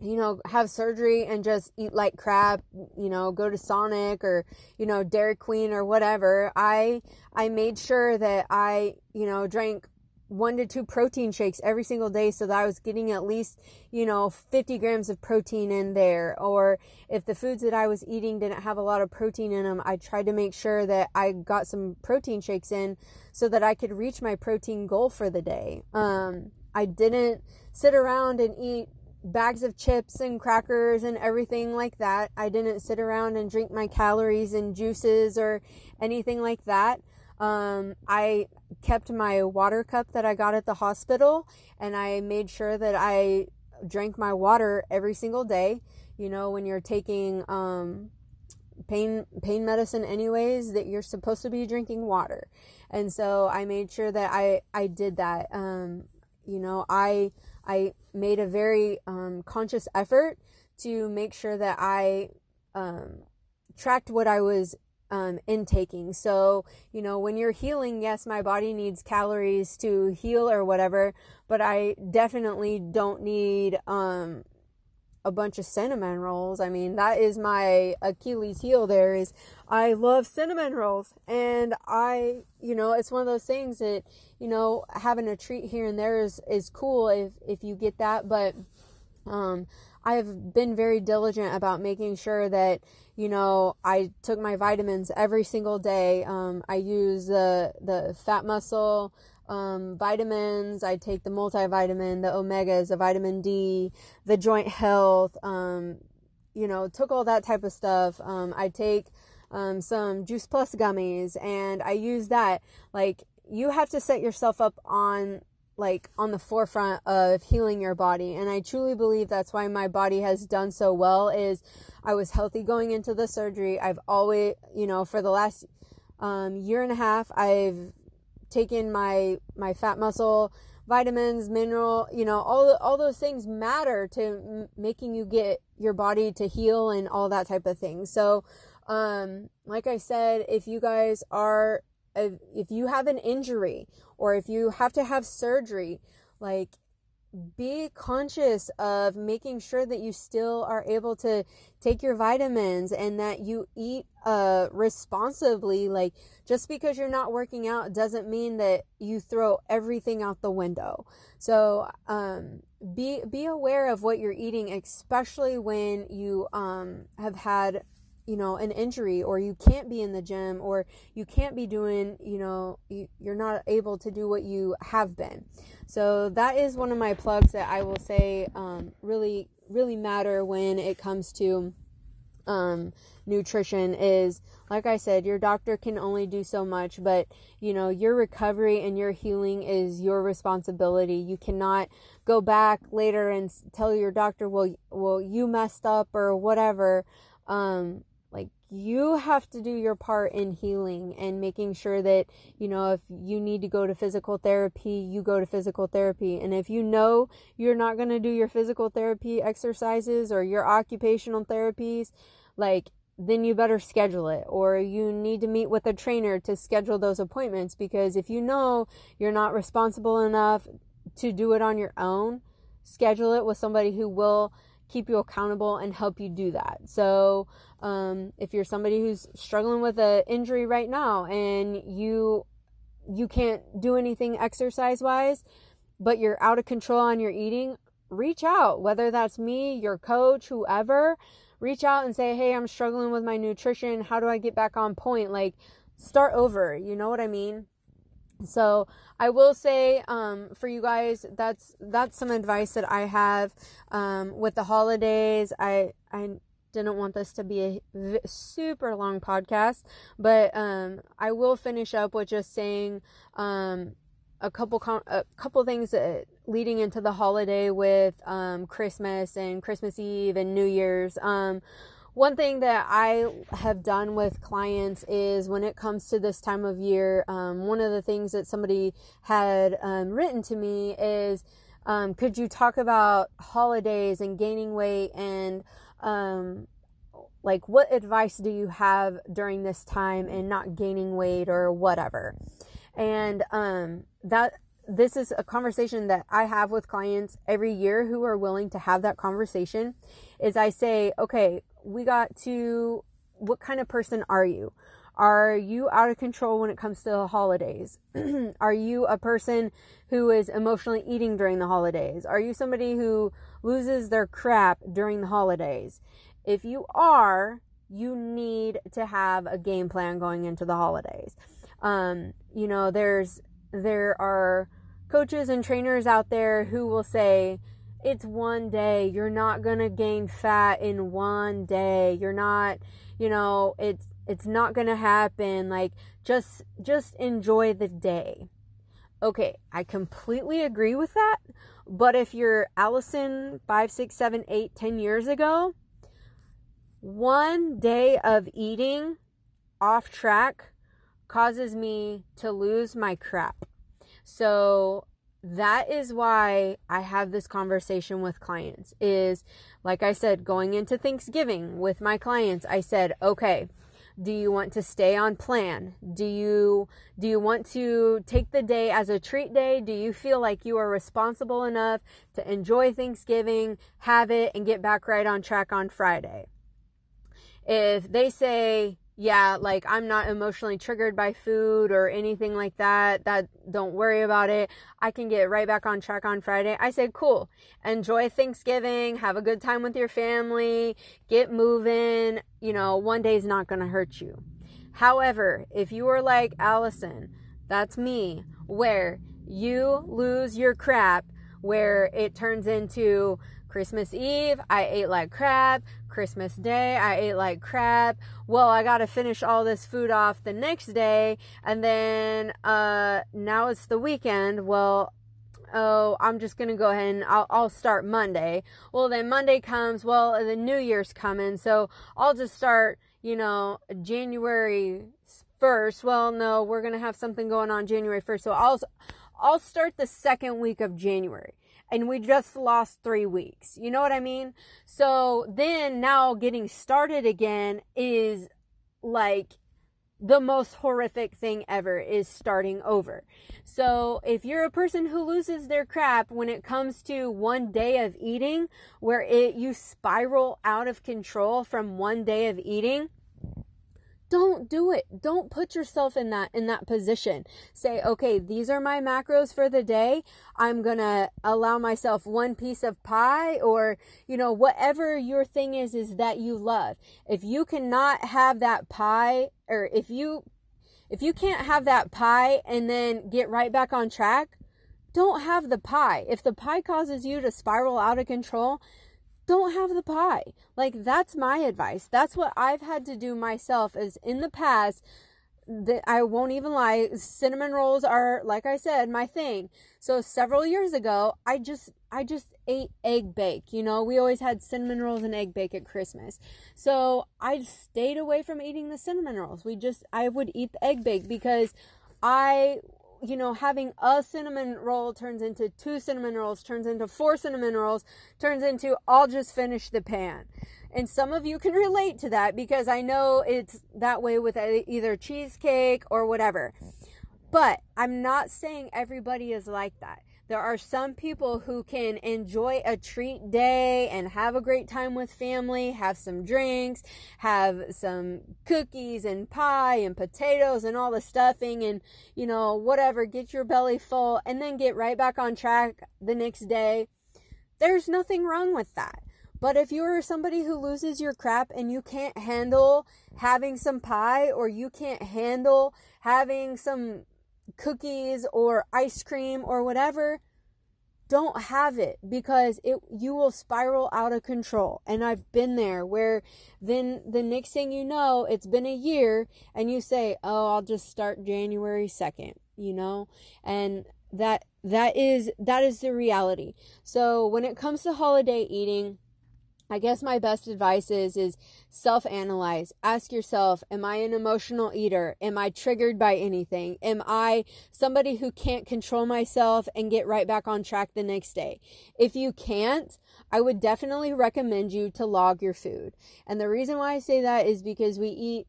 you know, have surgery and just eat like crap, you know, go to Sonic or, you know, Dairy Queen or whatever. I I made sure that I, you know, drank one to two protein shakes every single day so that I was getting at least, you know, 50 grams of protein in there. Or if the foods that I was eating didn't have a lot of protein in them, I tried to make sure that I got some protein shakes in so that I could reach my protein goal for the day. Um, I didn't sit around and eat bags of chips and crackers and everything like that. I didn't sit around and drink my calories and juices or anything like that. Um, I kept my water cup that I got at the hospital and I made sure that I drank my water every single day. You know, when you're taking um, pain pain medicine anyways that you're supposed to be drinking water. And so I made sure that I I did that. Um, you know, I I made a very um, conscious effort to make sure that I um, tracked what I was um, intaking. So, you know, when you're healing, yes, my body needs calories to heal or whatever, but I definitely don't need um, a bunch of cinnamon rolls. I mean, that is my Achilles heel there is I love cinnamon rolls and I, you know, it's one of those things that, you know, having a treat here and there is is cool if if you get that, but um I have been very diligent about making sure that, you know, I took my vitamins every single day. Um, I use the the fat muscle um, vitamins. I take the multivitamin, the omegas, the vitamin D, the joint health. Um, you know, took all that type of stuff. Um, I take um, some Juice Plus gummies, and I use that. Like, you have to set yourself up on like on the forefront of healing your body. And i truly believe that's why my body has done so well is i was healthy going into the surgery. I've always you know for the last um, year and a half i've taken my my fat muscle vitamins mineral you know all all those things matter to m- making you get your body to heal and all that type of thing. So um like i said if you guys are if, you have an injury or if you have to have surgery like be conscious of making sure that you still are able to take your vitamins and that you eat uh responsibly. Like just because you're not working out doesn't mean that you throw everything out the window. So um be be aware of what you're eating especially when you um have had you know an injury or you can't be in the gym or you can't be doing you know you, you're not able to do what you have been. So that is one of my plugs that i will say um, really really matter when it comes to um, nutrition is like i said your doctor can only do so much but you know your recovery and your healing is your responsibility. You cannot go back later and tell your doctor well well you messed up or whatever um, you have to do your part in healing and making sure that, you know, if you need to go to physical therapy, you go to physical therapy. And if you know you're not going to do your physical therapy exercises or your occupational therapies, like, then you better schedule it or you need to meet with a trainer to schedule those appointments because if you know you're not responsible enough to do it on your own, schedule it with somebody who will keep you accountable and help you do that. So, um, if you're somebody who's struggling with an injury right now and you you can't do anything exercise wise, but you're out of control on your eating, reach out. Whether that's me, your coach, whoever, reach out and say, "Hey, I'm struggling with my nutrition. How do I get back on point?" Like, start over. You know what I mean? So I will say um, for you guys, that's that's some advice that I have um, with the holidays. I I didn't want this to be a v- super long podcast, but um, I will finish up with just saying, um, a couple com- a couple things that leading into the holiday with um, Christmas and Christmas Eve and New Year's. Um, one thing that I have done with clients is when it comes to this time of year, um, one of the things that somebody had um, written to me is, um, could you talk about holidays and gaining weight and um, like what advice do you have during this time and not gaining weight or whatever? And um, that this is a conversation that I have with clients every year who are willing to have that conversation is I say, okay, we got to what kind of person are you? Are you out of control when it comes to the holidays? are you a person who is emotionally eating during the holidays? Are you somebody who loses their crap during the holidays? If you are, you need to have a game plan going into the holidays. Um, you know, there's there are coaches and trainers out there who will say, it's one day. You're not going to gain fat in one day. You're not, you know, it's it's not going to happen. Like just just enjoy the day. Okay, I completely agree with that. But if you're Allison five, six, seven, eight, ten years ago, one day of eating off track causes me to lose my crap. So that is why I have this conversation with clients is like I said going into Thanksgiving with my clients I said okay do you want to stay on plan? Do you do you want to take the day as a treat day? Do you feel like you are responsible enough to enjoy Thanksgiving have it and get back right on track on Friday? If they say yeah, like I'm not emotionally triggered by food or anything like that, that don't worry about it. I can get right back on track on Friday. I said, cool. Enjoy Thanksgiving. Have a good time with your family. Get moving. You know, one day is not going to hurt you. However, if you are like Allison, that's me, where you lose your crap, where it turns into Christmas Eve, I ate like crap. Christmas Day, I ate like crap. Well, I got to finish all this food off the next day. And then uh, now it's the weekend. Well, oh, I'm just going to go ahead and I'll, I'll start Monday. Well, then Monday comes. Well, the New Year's coming. So I'll just start, you know, January 1st. Well, no, we're going to have something going on January 1st. So I'll, I'll start the second week of January and we just lost three weeks. You know what I mean? So then now getting started again is like the most horrific thing ever is starting over. So if you're a person who loses their crap when it comes to one day of eating where it you spiral out of control from one day of eating, don't do it. Don't put yourself in that in that position. Say okay these are my macros for the day. I'm gonna allow myself one piece of pie or you know whatever your thing is is that you love. If you cannot have that pie or if you if you can't have that pie and then get right back on track don't have the pie. If the pie causes you to spiral out of control don't have the pie. Like that's my advice. That's what I've had to do myself is in the past that I won't even lie, cinnamon rolls are like I said my thing. So several years ago, I just I just ate egg bake. You know, we always had cinnamon rolls and egg bake at Christmas. So I stayed away from eating the cinnamon rolls. We just I would eat the egg bake because I you know, having a cinnamon roll turns into two cinnamon rolls, turns into four cinnamon rolls, turns into I'll just finish the pan. And some of you can relate to that because I know it's that way with either cheesecake or whatever. But I'm not saying everybody is like that. There are some people who can enjoy a treat day and have a great time with family, have some drinks, have some cookies and pie and potatoes and all the stuffing and, you know, whatever, get your belly full and then get right back on track the next day. There's nothing wrong with that. But if you're somebody who loses your crap and you can't handle having some pie or you can't handle having some cookies or ice cream or whatever, don't have it because it you will spiral out of control. And I've been there where then the next thing you know, it's been a year and you say, "Oh, I'll just start January 2nd," you know? And that that is that is the reality. So when it comes to holiday eating, I guess my best advice is is self-analyze. Ask yourself, am I an emotional eater? Am I triggered by anything? Am I somebody who can't control myself and get right back on track the next day? If you can't, I would definitely recommend you to log your food. And the reason why I say that is because we eat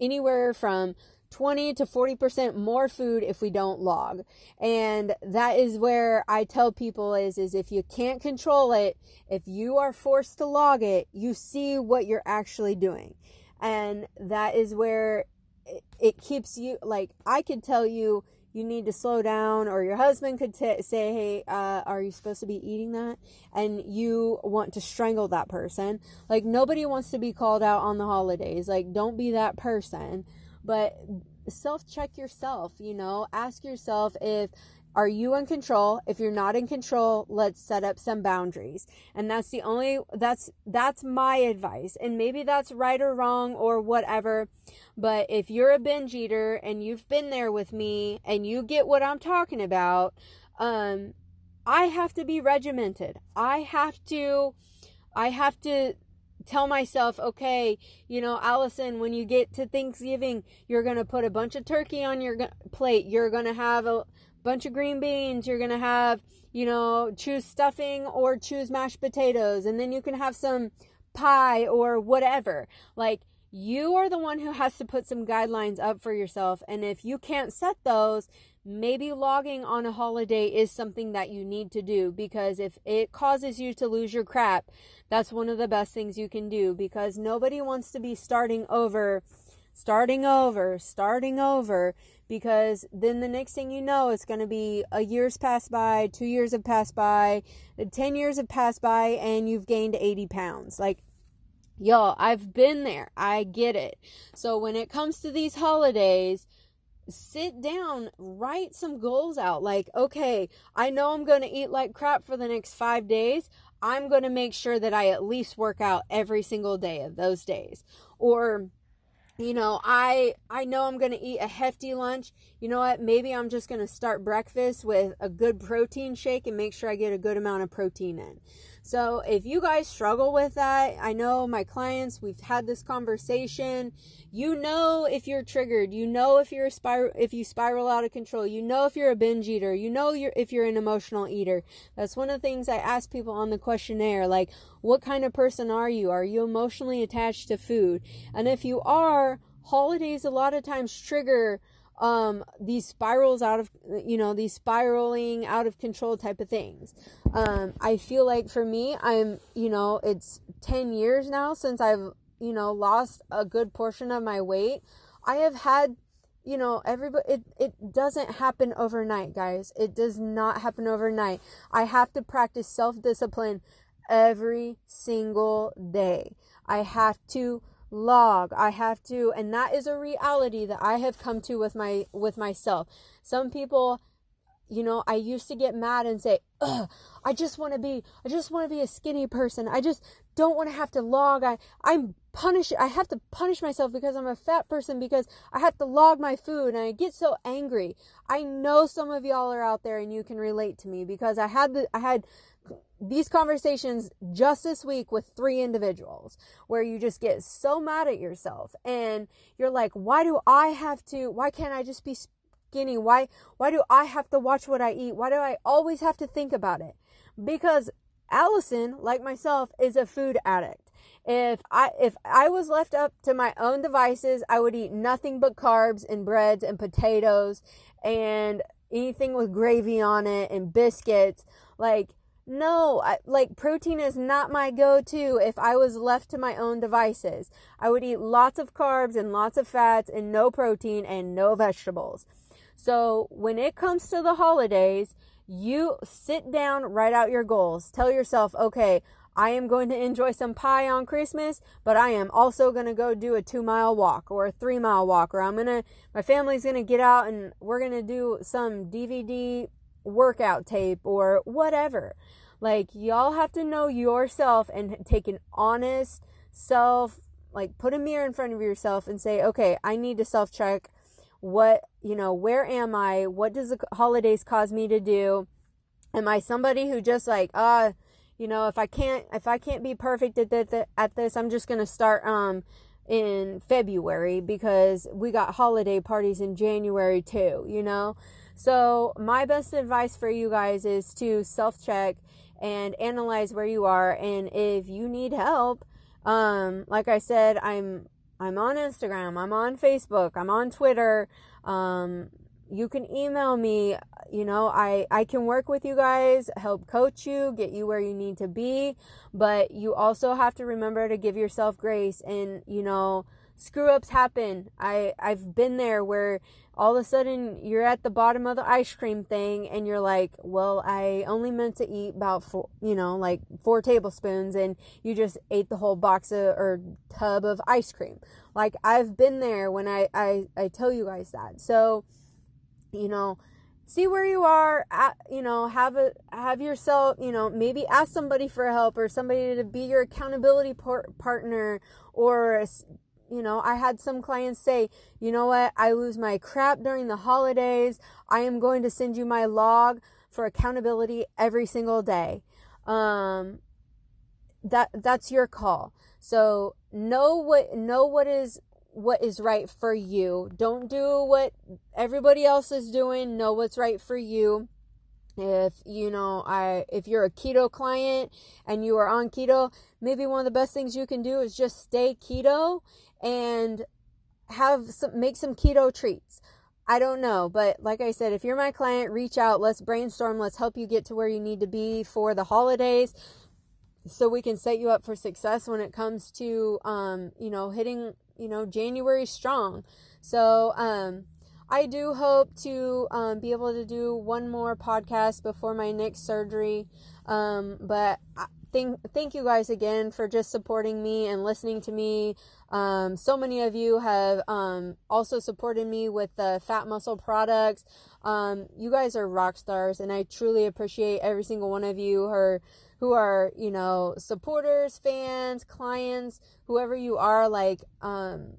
anywhere from 20 to 40% more food if we don't log. And that is where I tell people is is if you can't control it, if you are forced to log it, you see what you're actually doing. And that is where it, it keeps you like I could tell you you need to slow down or your husband could t- say hey uh, are you supposed to be eating that and you want to strangle that person like nobody wants to be called out on the holidays like don't be that person but self check yourself, you know, ask yourself if are you in control? If you're not in control, let's set up some boundaries. And that's the only that's that's my advice. And maybe that's right or wrong or whatever. But if you're a binge eater and you've been there with me and you get what I'm talking about, um I have to be regimented. I have to I have to tell myself, okay, you know, Allison, when you get to Thanksgiving, you're going to put a bunch of turkey on your plate. You're going to have a bunch of green beans. You're going to have, you know, choose stuffing or choose mashed potatoes. And then you can have some pie or whatever. Like, you are the one who has to put some guidelines up for yourself. And if you can't set those, maybe logging on a holiday is something that you need to do because if it causes you to lose your crap, that's one of the best things you can do because nobody wants to be starting over, starting over, starting over because then the next thing you know, it's going to be a year's passed by, two years have passed by, 10 years have passed by, and you've gained 80 pounds. Like, y'all, I've been there. I get it. So when it comes to these holidays, sit down, write some goals out. Like, okay, I know I'm going to eat like crap for the next five days. I'm going to make sure that I at least work out every single day of those days. Or, you know, I I know I'm going to eat a hefty lunch. You know what? Maybe I'm just going to start breakfast with a good protein shake and make sure I get a good amount of protein in. So if you guys struggle with that, I know my clients, we've had this conversation. You know if you're triggered, you know if you're spiral if you spiral out of control, you know if you're a binge eater, you know you're if you're an emotional eater. That's one of the things I ask people on the questionnaire, like what kind of person are you? Are you emotionally attached to food? And if you are, holidays a lot of times trigger um, these spirals out of, you know, these spiraling out of control type of things. Um, I feel like for me, I'm, you know, it's 10 years now since I've, you know, lost a good portion of my weight. I have had, you know, everybody, it, it doesn't happen overnight, guys. It does not happen overnight. I have to practice self discipline every single day. I have to log. I have to and that is a reality that i have come to with my with myself. Some people you know i used to get mad and say i just want to be i just want to be a skinny person. I just don't want to have to log. I i'm punish i have to punish myself because i'm a fat person because i have to log my food and i get so angry. I know some of y'all are out there and you can relate to me because i had the i had these conversations just this week with three individuals where you just get so mad at yourself and you're like why do i have to why can't i just be skinny? Why why do i have to watch what i eat? Why do i always have to think about it? Because allison like myself is a food addict. If i if i was left up to my own devices i would eat nothing but carbs and breads and potatoes and anything with gravy on it and biscuits. Like no, I, like protein is not my go to if I was left to my own devices. I would eat lots of carbs and lots of fats and no protein and no vegetables. So when it comes to the holidays, you sit down, write out your goals. Tell yourself, okay, I am going to enjoy some pie on Christmas, but I am also going to go do a two mile walk or a three mile walk, or I'm going to, my family's going to get out and we're going to do some DVD workout tape or whatever. Like, y'all have to know yourself and take an honest self, like, put a mirror in front of yourself and say, okay, I need to self check. what, you know, where am I? What does the holidays cause me to do? Am I somebody who just like, uh, you know, if I can't, if I can't be perfect at this, at this, I'm just going to start, um, in February because we got holiday parties in January too, you know? So, my best advice for you guys is to self check and analyze where you are. And if you need help, um, like I said, I'm I'm on Instagram, I'm on Facebook, I'm on Twitter. Um, you can email me you know i i can work with you guys help coach you get you where you need to be but you also have to remember to give yourself grace and you know screw ups happen. I i've been there where all of a sudden you're at the bottom of the ice cream thing and you're like well i only meant to eat about four you know like four tablespoons and you just ate the whole box of, or tub of ice cream. Like i've been there when i i, I tell you guys that. So you know see where you are at, you know have a have yourself you know maybe ask somebody for help or somebody to be your accountability par- partner or you know i had some clients say you know what i lose my crap during the holidays i am going to send you my log for accountability every single day um that that's your call so know what know what is what is right for you. Don't do what everybody else is doing. Know what's right for you. If you know, I if you're a keto client and you are on keto, maybe one of the best things you can do is just stay keto and have some make some keto treats. I don't know, but like I said, if you're my client, reach out, let's brainstorm, let's help you get to where you need to be for the holidays so we can set you up for success when it comes to um, you know, hitting you know, January strong. So, um, I do hope to um, be able to do one more podcast before my next surgery. Um, but thank thank you guys again for just supporting me and listening to me. Um, so many of you have um, also supported me with the Fat Muscle products. Um, you guys are rock stars, and I truly appreciate every single one of you who are who are you know supporters, fans, clients whoever you are, like, um,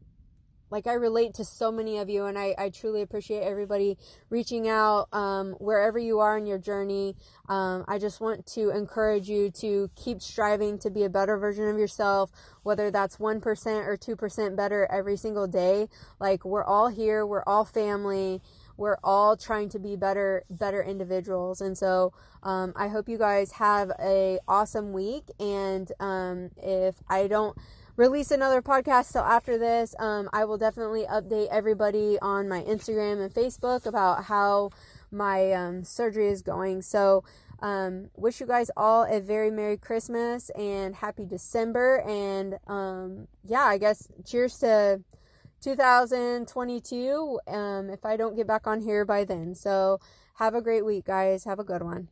like I relate to so many of you and I, I truly appreciate everybody reaching out um, wherever you are in your journey. Um, I just want to encourage you to keep striving to be a better version of yourself, whether that's 1% or 2% better every single day. Like we're all here, we're all family we're all trying to be better better individuals and so um, i hope you guys have a awesome week and um, if i don't release another podcast So after this. Um, I will definitely update everybody on my Instagram and Facebook about how my um, surgery is going. So, um, wish you guys all a very Merry Christmas and Happy December. And um, yeah, I guess cheers to 2022 um, if I don't get back on here by then. So, have a great week, guys. Have a good one.